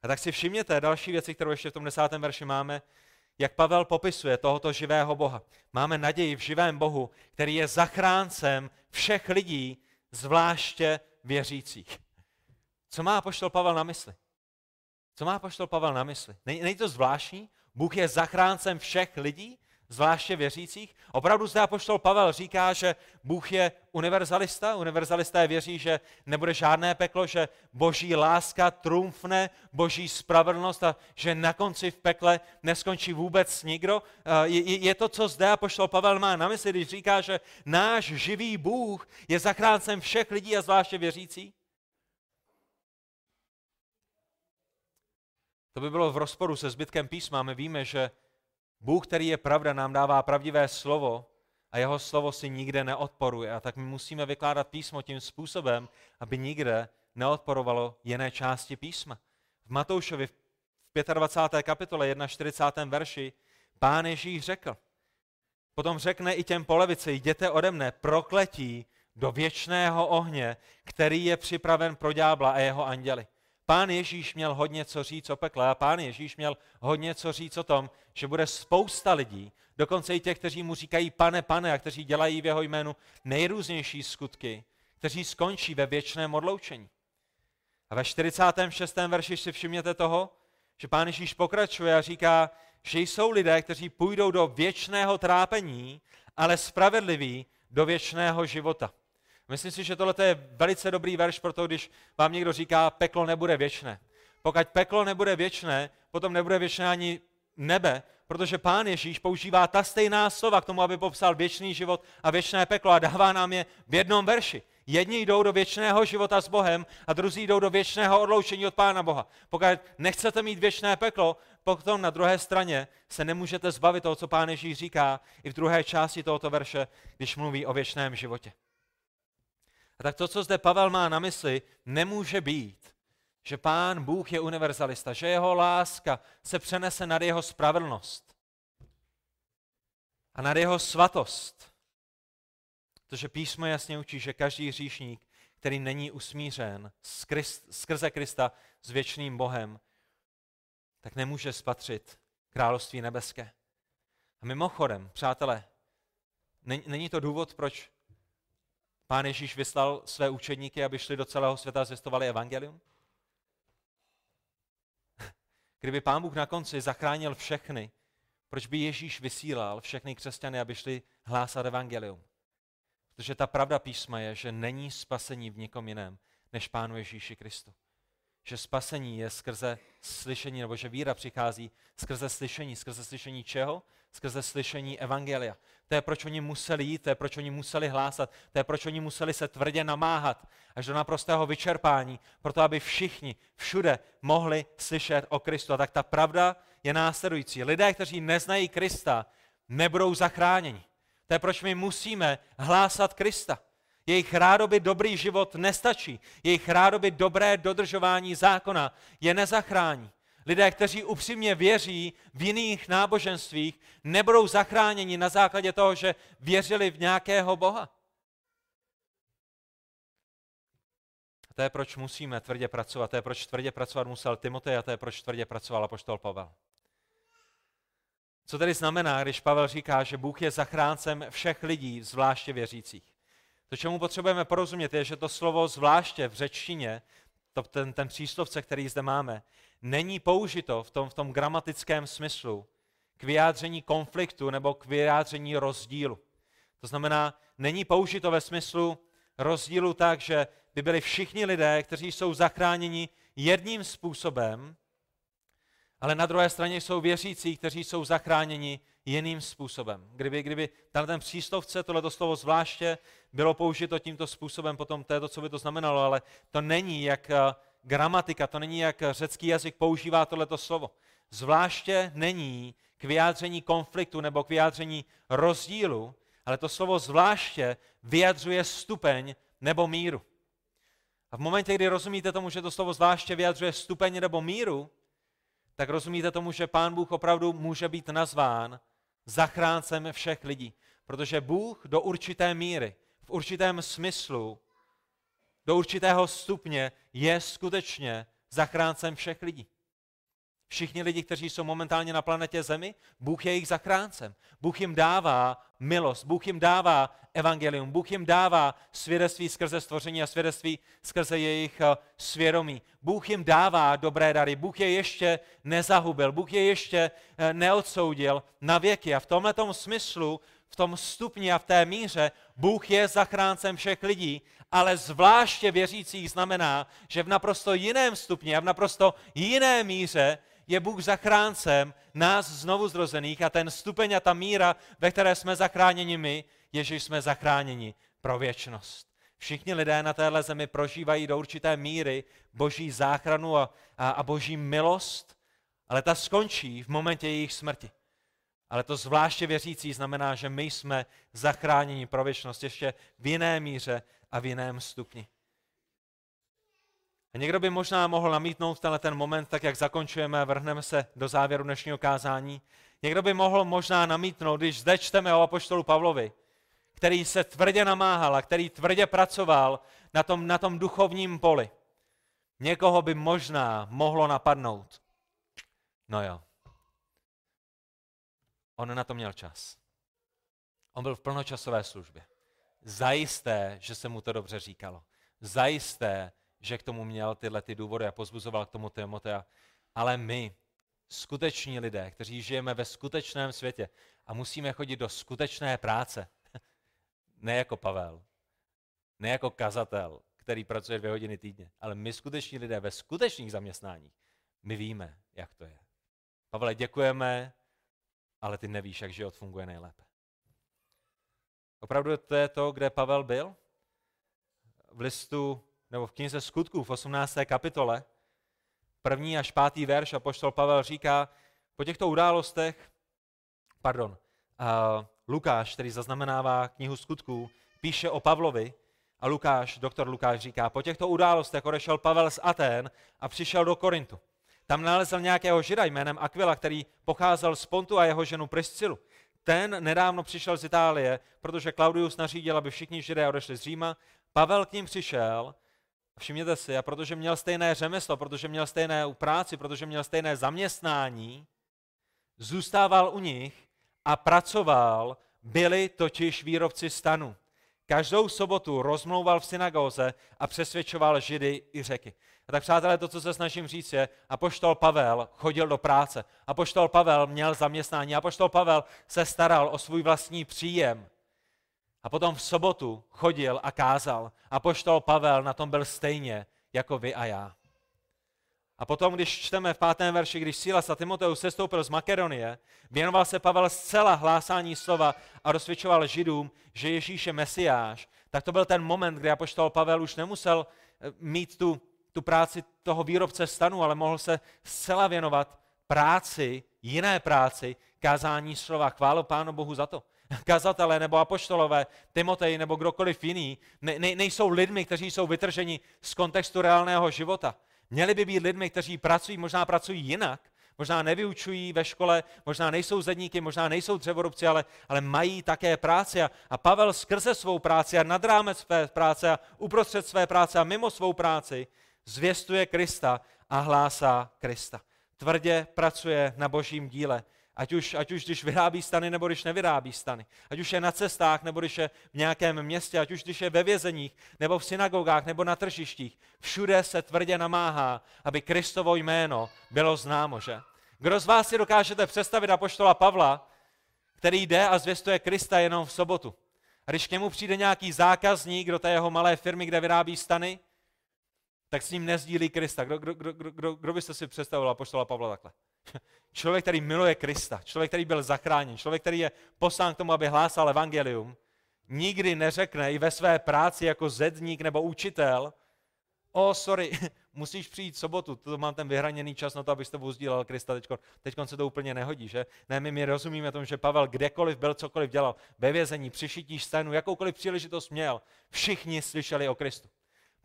A tak si všimněte další věci, kterou ještě v tom desátém verši máme, jak Pavel popisuje tohoto živého Boha. Máme naději v živém Bohu, který je zachráncem všech lidí, zvláště věřících. Co má poštol Pavel na mysli? Co má poštol Pavel na mysli? Není to zvláštní? Bůh je zachráncem všech lidí? Zvláště věřících. Opravdu zde apoštol Pavel říká, že Bůh je univerzalista. Univerzalisté věří, že nebude žádné peklo, že boží láska trumfne, boží spravedlnost a že na konci v pekle neskončí vůbec nikdo. Eh, je to, co zde apoštol Pavel má na mysli, když říká, že náš živý Bůh je zachráncem všech lidí a zvláště věřících? To by bylo v rozporu se zbytkem písma. My víme, že Bůh, který je pravda, nám dává pravdivé slovo a jeho slovo si nikde neodporuje. A tak my musíme vykládat písmo tím způsobem, aby nikde neodporovalo jiné části písma. V Matoušovi v 25. kapitole 41. verši pán Ježíš řekl, potom řekne i těm polevici, jděte ode mne, prokletí do věčného ohně, který je připraven pro ďábla a jeho anděli. Pán Ježíš měl hodně co říct o pekle a pán Ježíš měl hodně co říct o tom, že bude spousta lidí, dokonce i těch, kteří mu říkají pane, pane a kteří dělají v jeho jménu nejrůznější skutky, kteří skončí ve věčném odloučení. A ve 46. verši si všimněte toho, že pán Ježíš pokračuje a říká, že jsou lidé, kteří půjdou do věčného trápení, ale spravedliví do věčného života. Myslím si, že tohle je velice dobrý verš pro to, když vám někdo říká, peklo nebude věčné. Pokud peklo nebude věčné, potom nebude věčné ani nebe, protože Pán Ježíš používá ta stejná slova k tomu, aby popsal věčný život a věčné peklo a dává nám je v jednom verši. Jedni jdou do věčného života s Bohem a druzí jdou do věčného odloučení od Pána Boha. Pokud nechcete mít věčné peklo, potom na druhé straně se nemůžete zbavit toho, co Pán Ježíš říká i v druhé části tohoto verše, když mluví o věčném životě. A tak to, co zde Pavel má na mysli, nemůže být, že pán Bůh je univerzalista, že jeho láska se přenese nad jeho spravedlnost a nad jeho svatost. Protože písmo jasně učí, že každý hříšník, který není usmířen skrze Krista s věčným Bohem, tak nemůže spatřit království nebeské. A mimochodem, přátelé, není to důvod, proč Pán Ježíš vyslal své učedníky, aby šli do celého světa a zvěstovali evangelium? Kdyby Pán Bůh na konci zachránil všechny, proč by Ježíš vysílal všechny křesťany, aby šli hlásat evangelium? Protože ta pravda písma je, že není spasení v nikom jiném, než Pánu Ježíši Kristu. Že spasení je skrze slyšení, nebo že víra přichází skrze slyšení. Skrze slyšení čeho? Skrze slyšení evangelia. To je, proč oni museli jít, to je, proč oni museli hlásat, to je, proč oni museli se tvrdě namáhat až do naprostého vyčerpání, proto aby všichni všude mohli slyšet o Kristu. A tak ta pravda je následující. Lidé, kteří neznají Krista, nebudou zachráněni. To je, proč my musíme hlásat Krista. Jejich rádoby dobrý život nestačí. Jejich rádoby dobré dodržování zákona je nezachrání. Lidé, kteří upřímně věří v jiných náboženstvích, nebudou zachráněni na základě toho, že věřili v nějakého Boha. A to je, proč musíme tvrdě pracovat. To je, proč tvrdě pracovat musel Timotej a to je, proč tvrdě pracoval apoštol Pavel. Co tedy znamená, když Pavel říká, že Bůh je zachráncem všech lidí, zvláště věřících? To, čemu potřebujeme porozumět, je, že to slovo zvláště v řečtině, to, ten, ten příslovce, který zde máme, není použito v tom, v tom gramatickém smyslu k vyjádření konfliktu nebo k vyjádření rozdílu. To znamená, není použito ve smyslu rozdílu tak, že by byli všichni lidé, kteří jsou zachráněni jedním způsobem, ale na druhé straně jsou věřící, kteří jsou zachráněni jiným způsobem. Kdyby, kdyby ten příslovce, tohleto slovo zvláště, bylo použito tímto způsobem, potom to je to, co by to znamenalo, ale to není jak eh, gramatika, to není jak řecký jazyk používá tohleto slovo. Zvláště není k vyjádření konfliktu nebo k vyjádření rozdílu, ale to slovo zvláště vyjadřuje stupeň nebo míru. A v momentě, kdy rozumíte tomu, že to slovo zvláště vyjadřuje stupeň nebo míru, tak rozumíte tomu, že Pán Bůh opravdu může být nazván zachráncem všech lidí. Protože Bůh do určité míry, v určitém smyslu, do určitého stupně je skutečně zachráncem všech lidí. Všichni lidi, kteří jsou momentálně na planetě Zemi, Bůh je jejich zachráncem. Bůh jim dává milost, Bůh jim dává evangelium, Bůh jim dává svědectví skrze stvoření a svědectví skrze jejich eh, svědomí. Bůh jim dává dobré dary, Bůh je ještě nezahubil, Bůh je ještě eh, neodsoudil na věky. A v tomto smyslu, v tom stupni a v té míře, Bůh je zachráncem všech lidí, ale zvláště věřících znamená, že v naprosto jiném stupni a v naprosto jiné míře je Bůh zachráncem nás znovu zrozených a ten stupeň a ta míra, ve které jsme zachráněni my, je, že jsme zachráněni pro věčnost. Všichni lidé na téhle zemi prožívají do určité míry boží záchranu a, a, a boží milost, ale ta skončí v momentě jejich smrti. Ale to zvláště věřící znamená, že my jsme zachráněni pro věčnost ještě v jiné míře a v jiném stupni. Někdo by možná mohl namítnout tenhle ten moment, tak jak zakončujeme a vrhneme se do závěru dnešního kázání. Někdo by mohl možná namítnout, když zde čteme o apoštolu Pavlovi, který se tvrdě namáhal a který tvrdě pracoval na tom, na tom duchovním poli. Někoho by možná mohlo napadnout. No jo. On na to měl čas. On byl v plnočasové službě. Zajisté, že se mu to dobře říkalo. Zajisté, že k tomu měl tyhle ty důvody a pozbuzoval k tomu Timotea. Ale my, skuteční lidé, kteří žijeme ve skutečném světě a musíme chodit do skutečné práce, ne jako Pavel, ne jako kazatel, který pracuje dvě hodiny týdně, ale my skuteční lidé ve skutečných zaměstnáních, my víme, jak to je. Pavle, děkujeme, ale ty nevíš, jak život funguje nejlépe. Opravdu to je to, kde Pavel byl? V listu nebo v knize skutků v 18. kapitole, první až pátý verš a poštol Pavel říká, po těchto událostech, pardon, uh, Lukáš, který zaznamenává knihu skutků, píše o Pavlovi a Lukáš, doktor Lukáš říká, po těchto událostech odešel Pavel z Atén a přišel do Korintu. Tam nalezl nějakého žida jménem Aquila, který pocházel z Pontu a jeho ženu Priscilu. Ten nedávno přišel z Itálie, protože Claudius nařídil, aby všichni židé odešli z Říma. Pavel k ním přišel Všimněte si, a protože měl stejné řemeslo, protože měl stejné práci, protože měl stejné zaměstnání, zůstával u nich a pracoval, byli totiž výrobci stanu. Každou sobotu rozmlouval v synagoze a přesvědčoval židy i řeky. A tak přátelé, to, co se snažím říct je, apoštol Pavel chodil do práce. Apoštol Pavel měl zaměstnání. Apoštol Pavel se staral o svůj vlastní příjem. A potom v sobotu chodil a kázal. A poštol Pavel na tom byl stejně jako vy a já. A potom, když čteme v pátém verši, když Sílas a Timoteus sestoupil z Makedonie, věnoval se Pavel zcela hlásání slova a rozsvědčoval židům, že Ježíš je Mesiáš, tak to byl ten moment, kdy apoštol Pavel už nemusel eh, mít tu, tu práci toho výrobce stanu, ale mohl se zcela věnovat práci, jiné práci, kázání slova. Chválo Pánu Bohu za to kazatelé nebo apoštolové, Timotej nebo kdokoliv jiný, ne, ne, nejsou lidmi, kteří jsou vytrženi z kontextu reálného života. Měli by být lidmi, kteří pracují, možná pracují jinak, možná nevyučují ve škole, možná nejsou zedníky, možná nejsou dřevorubci, ale, ale mají také práci. A, a Pavel skrze svou práci a nad rámec své práce a uprostřed své práce a mimo svou práci zvěstuje Krista a hlásá Krista. Tvrdě pracuje na božím díle. Ať už, ať už když vyrábí stany, nebo když nevyrábí stany. Ať už je na cestách, nebo když je v nějakém městě, ať už když je ve vězeních, nebo v synagogách, nebo na tržištích. Všude se tvrdě namáhá, aby Kristovo jméno bylo známo, že? Kdo z vás si dokážete představit apoštola Pavla, který jde a zvěstuje Krista jenom v sobotu? A když k němu přijde nějaký zákazník do té jeho malé firmy, kde vyrábí stany, tak s ním nezdílí Krista. Kdo, kdo, kdo, kdo, kdo byste si představil apoštola Pavla takhle? Člověk, který miluje Krista, člověk, který byl zachráněn, člověk, který je poslán k tomu, aby hlásal evangelium, nikdy neřekne i ve své práci jako zedník nebo učitel, o, oh, sorry, musíš přijít sobotu, to mám ten vyhraněný čas na to, abys to uzdílel Krista, teďko, teďko se to úplně nehodí, že? Ne, my, my rozumíme tomu, že Pavel kdekoliv byl, cokoliv dělal, ve vězení, přišití stanu, jakoukoliv příležitost měl, všichni slyšeli o Kristu.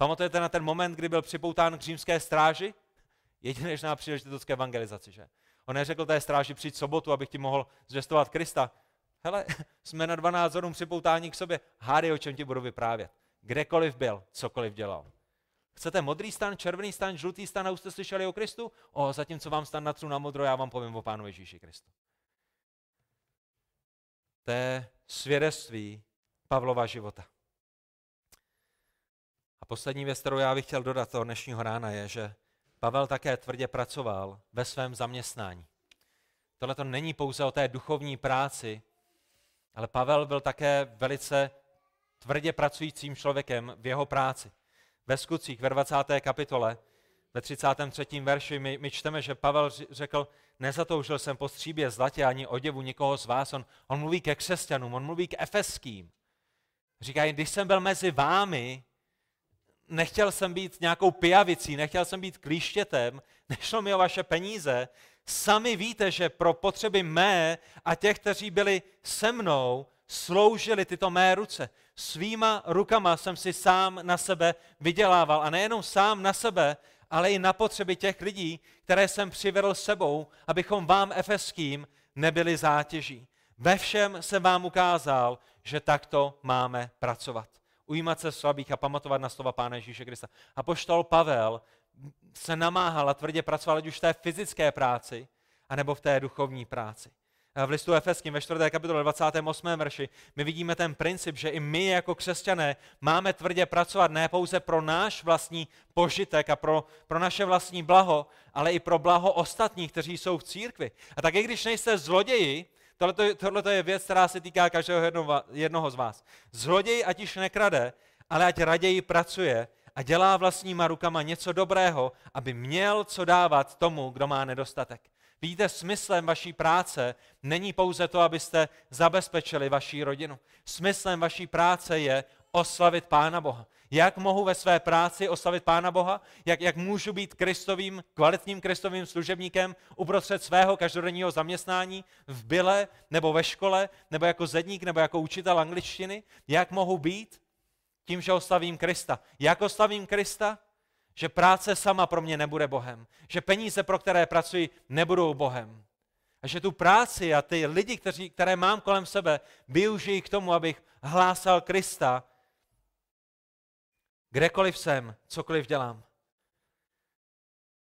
Pamatujete na ten moment, kdy byl připoután k římské stráži? jedinečná příležitost k evangelizaci, že? On neřekl té stráži přijít sobotu, abych ti mohl zvěstovat Krista. Hele, jsme na 12 hodin připoutání k sobě. Hády, o čem ti budu vyprávět. Kdekoliv byl, cokoliv dělal. Chcete modrý stan, červený stan, žlutý stan a už jste slyšeli o Kristu? O, zatímco vám stan natřu na modro, já vám povím o Pánu Ježíši Kristu. To je svědectví Pavlova života. Poslední věc, kterou já bych chtěl dodat toho dnešního rána, je, že Pavel také tvrdě pracoval ve svém zaměstnání. Tohle to není pouze o té duchovní práci, ale Pavel byl také velice tvrdě pracujícím člověkem v jeho práci. Ve skutcích ve 20. kapitole, ve 33. verši, my, my čteme, že Pavel řekl, nezatoužil jsem po stříbě zlatě ani oděvu nikoho z vás. On, on mluví ke křesťanům, on mluví k efeským. Říká, když jsem byl mezi vámi, nechtěl jsem být nějakou pijavicí, nechtěl jsem být klíštětem, nešlo mi o vaše peníze. Sami víte, že pro potřeby mé a těch, kteří byli se mnou, sloužily tyto mé ruce. Svýma rukama jsem si sám na sebe vydělával. A nejenom sám na sebe, ale i na potřeby těch lidí, které jsem přivedl sebou, abychom vám efeským nebyli zátěží. Ve všem jsem vám ukázal, že takto máme pracovat. Ujímat se slabých a pamatovat na slova Pána Ježíše Krista. A poštol Pavel se namáhal a tvrdě pracoval, ať už v té fyzické práci, anebo v té duchovní práci v listu Efeským ve 4. kapitole 28. verši, my vidíme ten princip, že i my jako křesťané máme tvrdě pracovat ne pouze pro náš vlastní požitek a pro, pro naše vlastní blaho, ale i pro blaho ostatních, kteří jsou v církvi. A tak i když nejste zloději, tohle je věc, která se týká každého jednoho, jednoho z vás. Zloděj ať již nekrade, ale ať raději pracuje a dělá vlastníma rukama něco dobrého, aby měl co dávat tomu, kdo má nedostatek. Víte, smyslem vaší práce není pouze to, abyste zabezpečili vaši rodinu. Smyslem vaší práce je oslavit Pána Boha. Jak mohu ve své práci oslavit Pána Boha? Jak, jak můžu být kristovým, kvalitním kristovým služebníkem uprostřed svého každodenního zaměstnání v byle, nebo ve škole, nebo jako zedník, nebo jako učitel angličtiny? Jak mohu být? Tím, že oslavím Krista. Jak oslavím Krista? Že práce sama pro mě nebude Bohem. Že peníze, pro které pracuji, nebudou Bohem. A že tu práci a ty lidi, kteří, které mám kolem sebe, využijí k tomu, abych hlásal Krista, kdekoliv jsem, cokoliv dělám.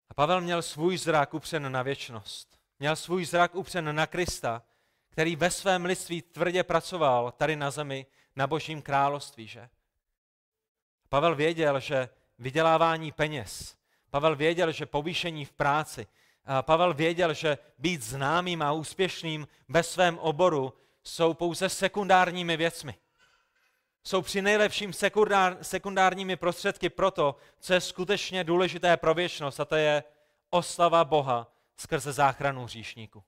A Pavel měl svůj zrak upřen na věčnost. Měl svůj zrak upřen na Krista, který ve svém lidství tvrdě pracoval tady na zemi, na božím království, že? Pavel věděl, že vydělávání peněz. Pavel věděl, že povýšení v práci. Pavel věděl, že být známým a úspěšným ve svém oboru jsou pouze sekundárními věcmi. Jsou při nejlepším sekundár, sekundárními prostředky pro to, co je skutečně důležité pro věčnost, a to je oslava Boha skrze záchranu hříšníku.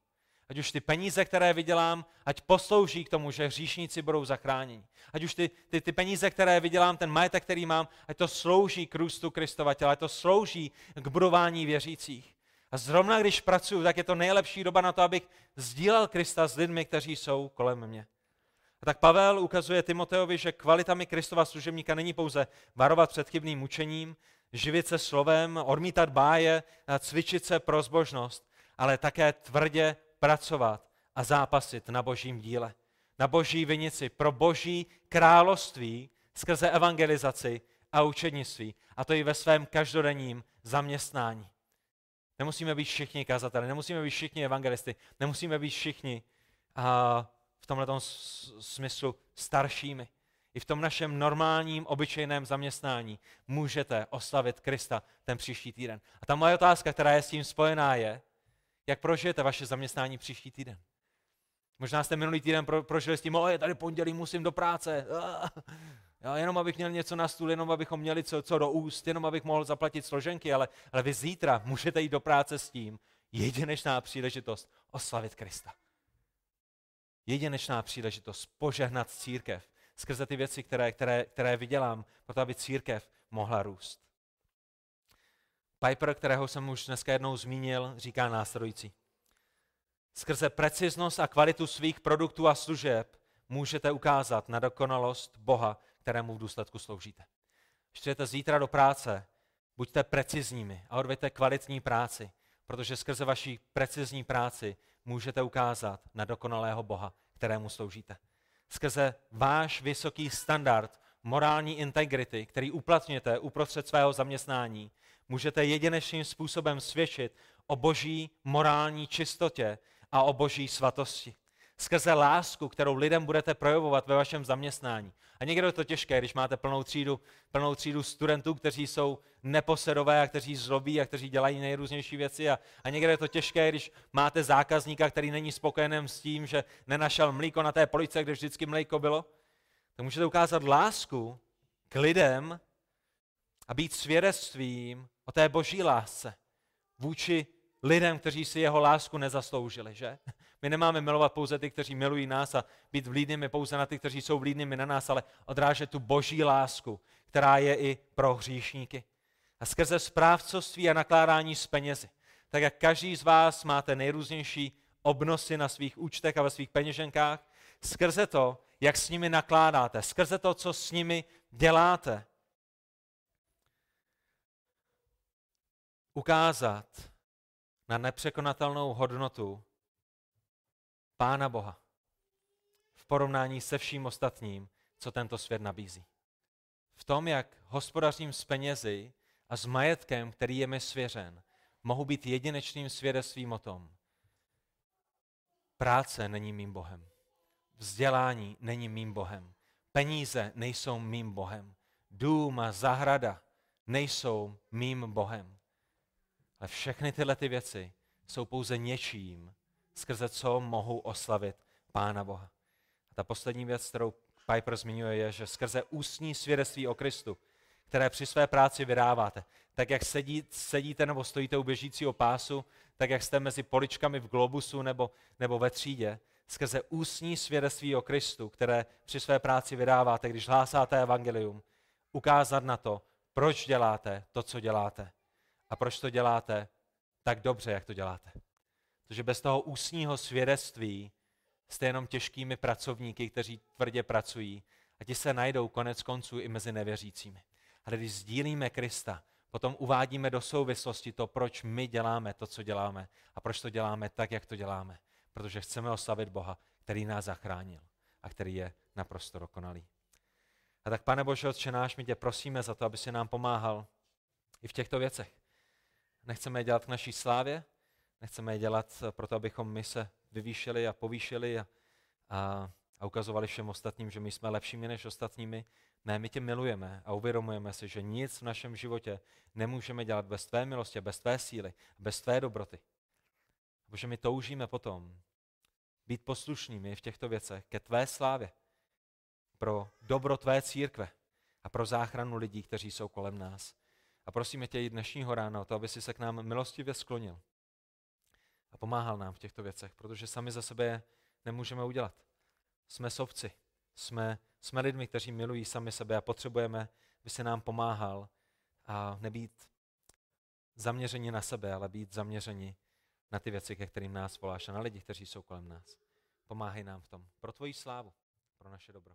Ať už ty peníze, které vydělám, ať poslouží k tomu, že hříšníci budou zachráněni. Ať už ty, ty, ty peníze, které vydělám, ten majetek, který mám, ať to slouží k růstu Kristova těla, ať to slouží k budování věřících. A zrovna když pracuji, tak je to nejlepší doba na to, abych sdílel Krista s lidmi, kteří jsou kolem mě. A tak Pavel ukazuje Timoteovi, že kvalitami Kristova služebníka není pouze varovat před chybným mučením, živit se slovem, odmítat báje, cvičit se pro zbožnost, ale také tvrdě pracovat a zápasit na božím díle, na boží vinici, pro boží království skrze evangelizaci a učednictví. A to i ve svém každodenním zaměstnání. Nemusíme být všichni kazateli, nemusíme být všichni evangelisty, nemusíme být všichni v tomhle smyslu staršími. I v tom našem normálním, obyčejném zaměstnání můžete oslavit Krista ten příští týden. A ta moje otázka, která je s tím spojená, je, jak prožijete vaše zaměstnání příští týden? Možná jste minulý týden pro, prožili s tím, je tady pondělí, musím do práce. Jo, jenom abych měl něco na stůl, jenom abychom měli co, co do úst, jenom abych mohl zaplatit složenky, ale, ale vy zítra můžete jít do práce s tím, jedinečná příležitost oslavit Krista. Jedinečná příležitost požehnat církev skrze ty věci, které, které, které vydělám, proto aby církev mohla růst. Piper, kterého jsem už dneska jednou zmínil, říká následující. Skrze preciznost a kvalitu svých produktů a služeb můžete ukázat na dokonalost Boha, kterému v důsledku sloužíte. Když zítra do práce, buďte precizními a odvěďte kvalitní práci, protože skrze vaší precizní práci můžete ukázat na dokonalého Boha, kterému sloužíte. Skrze váš vysoký standard morální integrity, který uplatňujete uprostřed svého zaměstnání, můžete jedinečným způsobem svědčit o boží morální čistotě a o boží svatosti. Skrze lásku, kterou lidem budete projevovat ve vašem zaměstnání. A někdo je to těžké, když máte plnou třídu, plnou třídu studentů, kteří jsou neposedové a kteří zlobí a kteří dělají nejrůznější věci. A, a někdo je to těžké, když máte zákazníka, který není spokojený s tím, že nenašel mlíko na té police, kde vždycky mlíko bylo. Tak můžete ukázat lásku k lidem a být svědectvím o té boží lásce vůči lidem, kteří si jeho lásku nezasloužili, že? My nemáme milovat pouze ty, kteří milují nás a být vlídnými pouze na ty, kteří jsou vlídnými na nás, ale odrážet tu boží lásku, která je i pro hříšníky. A skrze správcovství a nakládání s penězi, tak jak každý z vás máte nejrůznější obnosy na svých účtech a ve svých peněženkách, skrze to, jak s nimi nakládáte, skrze to, co s nimi děláte, ukázat na nepřekonatelnou hodnotu Pána Boha v porovnání se vším ostatním, co tento svět nabízí. V tom, jak hospodařím s penězi a s majetkem, který je mi svěřen, mohu být jedinečným svědectvím o tom. Práce není mým Bohem. Vzdělání není mým Bohem. Peníze nejsou mým Bohem. Dům a zahrada nejsou mým Bohem. Ale všechny tyhle ty věci jsou pouze něčím, skrze co mohu oslavit Pána Boha. A ta poslední věc, kterou Piper zmiňuje, je, že skrze ústní svědectví o Kristu, které při své práci vydáváte, tak jak sedí, sedíte nebo stojíte u běžícího pásu, tak jak jste mezi poličkami v globusu nebo, nebo ve třídě, skrze ústní svědectví o Kristu, které při své práci vydáváte, když hlásáte evangelium, ukázat na to, proč děláte to, co děláte a proč to děláte tak dobře, jak to děláte. Protože bez toho ústního svědectví jste jenom těžkými pracovníky, kteří tvrdě pracují a ti se najdou konec konců i mezi nevěřícími. Ale když sdílíme Krista, potom uvádíme do souvislosti to, proč my děláme to, co děláme a proč to děláme tak, jak to děláme. Protože chceme oslavit Boha, který nás zachránil a který je naprosto dokonalý. A tak, pane Bože, Otče náš, my tě prosíme za to, aby si nám pomáhal i v těchto věcech. Nechceme je dělat k naší slávě, nechceme je dělat proto, abychom my se vyvýšili a povýšili a, a, a ukazovali všem ostatním, že my jsme lepšími než ostatními. Ne, my tě milujeme a uvědomujeme si, že nic v našem životě nemůžeme dělat bez tvé milosti, bez tvé síly, bez tvé dobroty. Protože my toužíme potom být poslušnými v těchto věcech ke tvé slávě, pro dobro tvé církve a pro záchranu lidí, kteří jsou kolem nás. A prosíme tě i dnešního rána o to, aby si se k nám milostivě sklonil pomáhal nám v těchto věcech, protože sami za sebe nemůžeme udělat. Jsme sovci, jsme, jsme lidmi, kteří milují sami sebe a potřebujeme, aby se nám pomáhal a nebýt zaměřeni na sebe, ale být zaměřeni na ty věci, ke kterým nás voláš a na lidi, kteří jsou kolem nás. Pomáhej nám v tom. Pro tvoji slávu, pro naše dobro.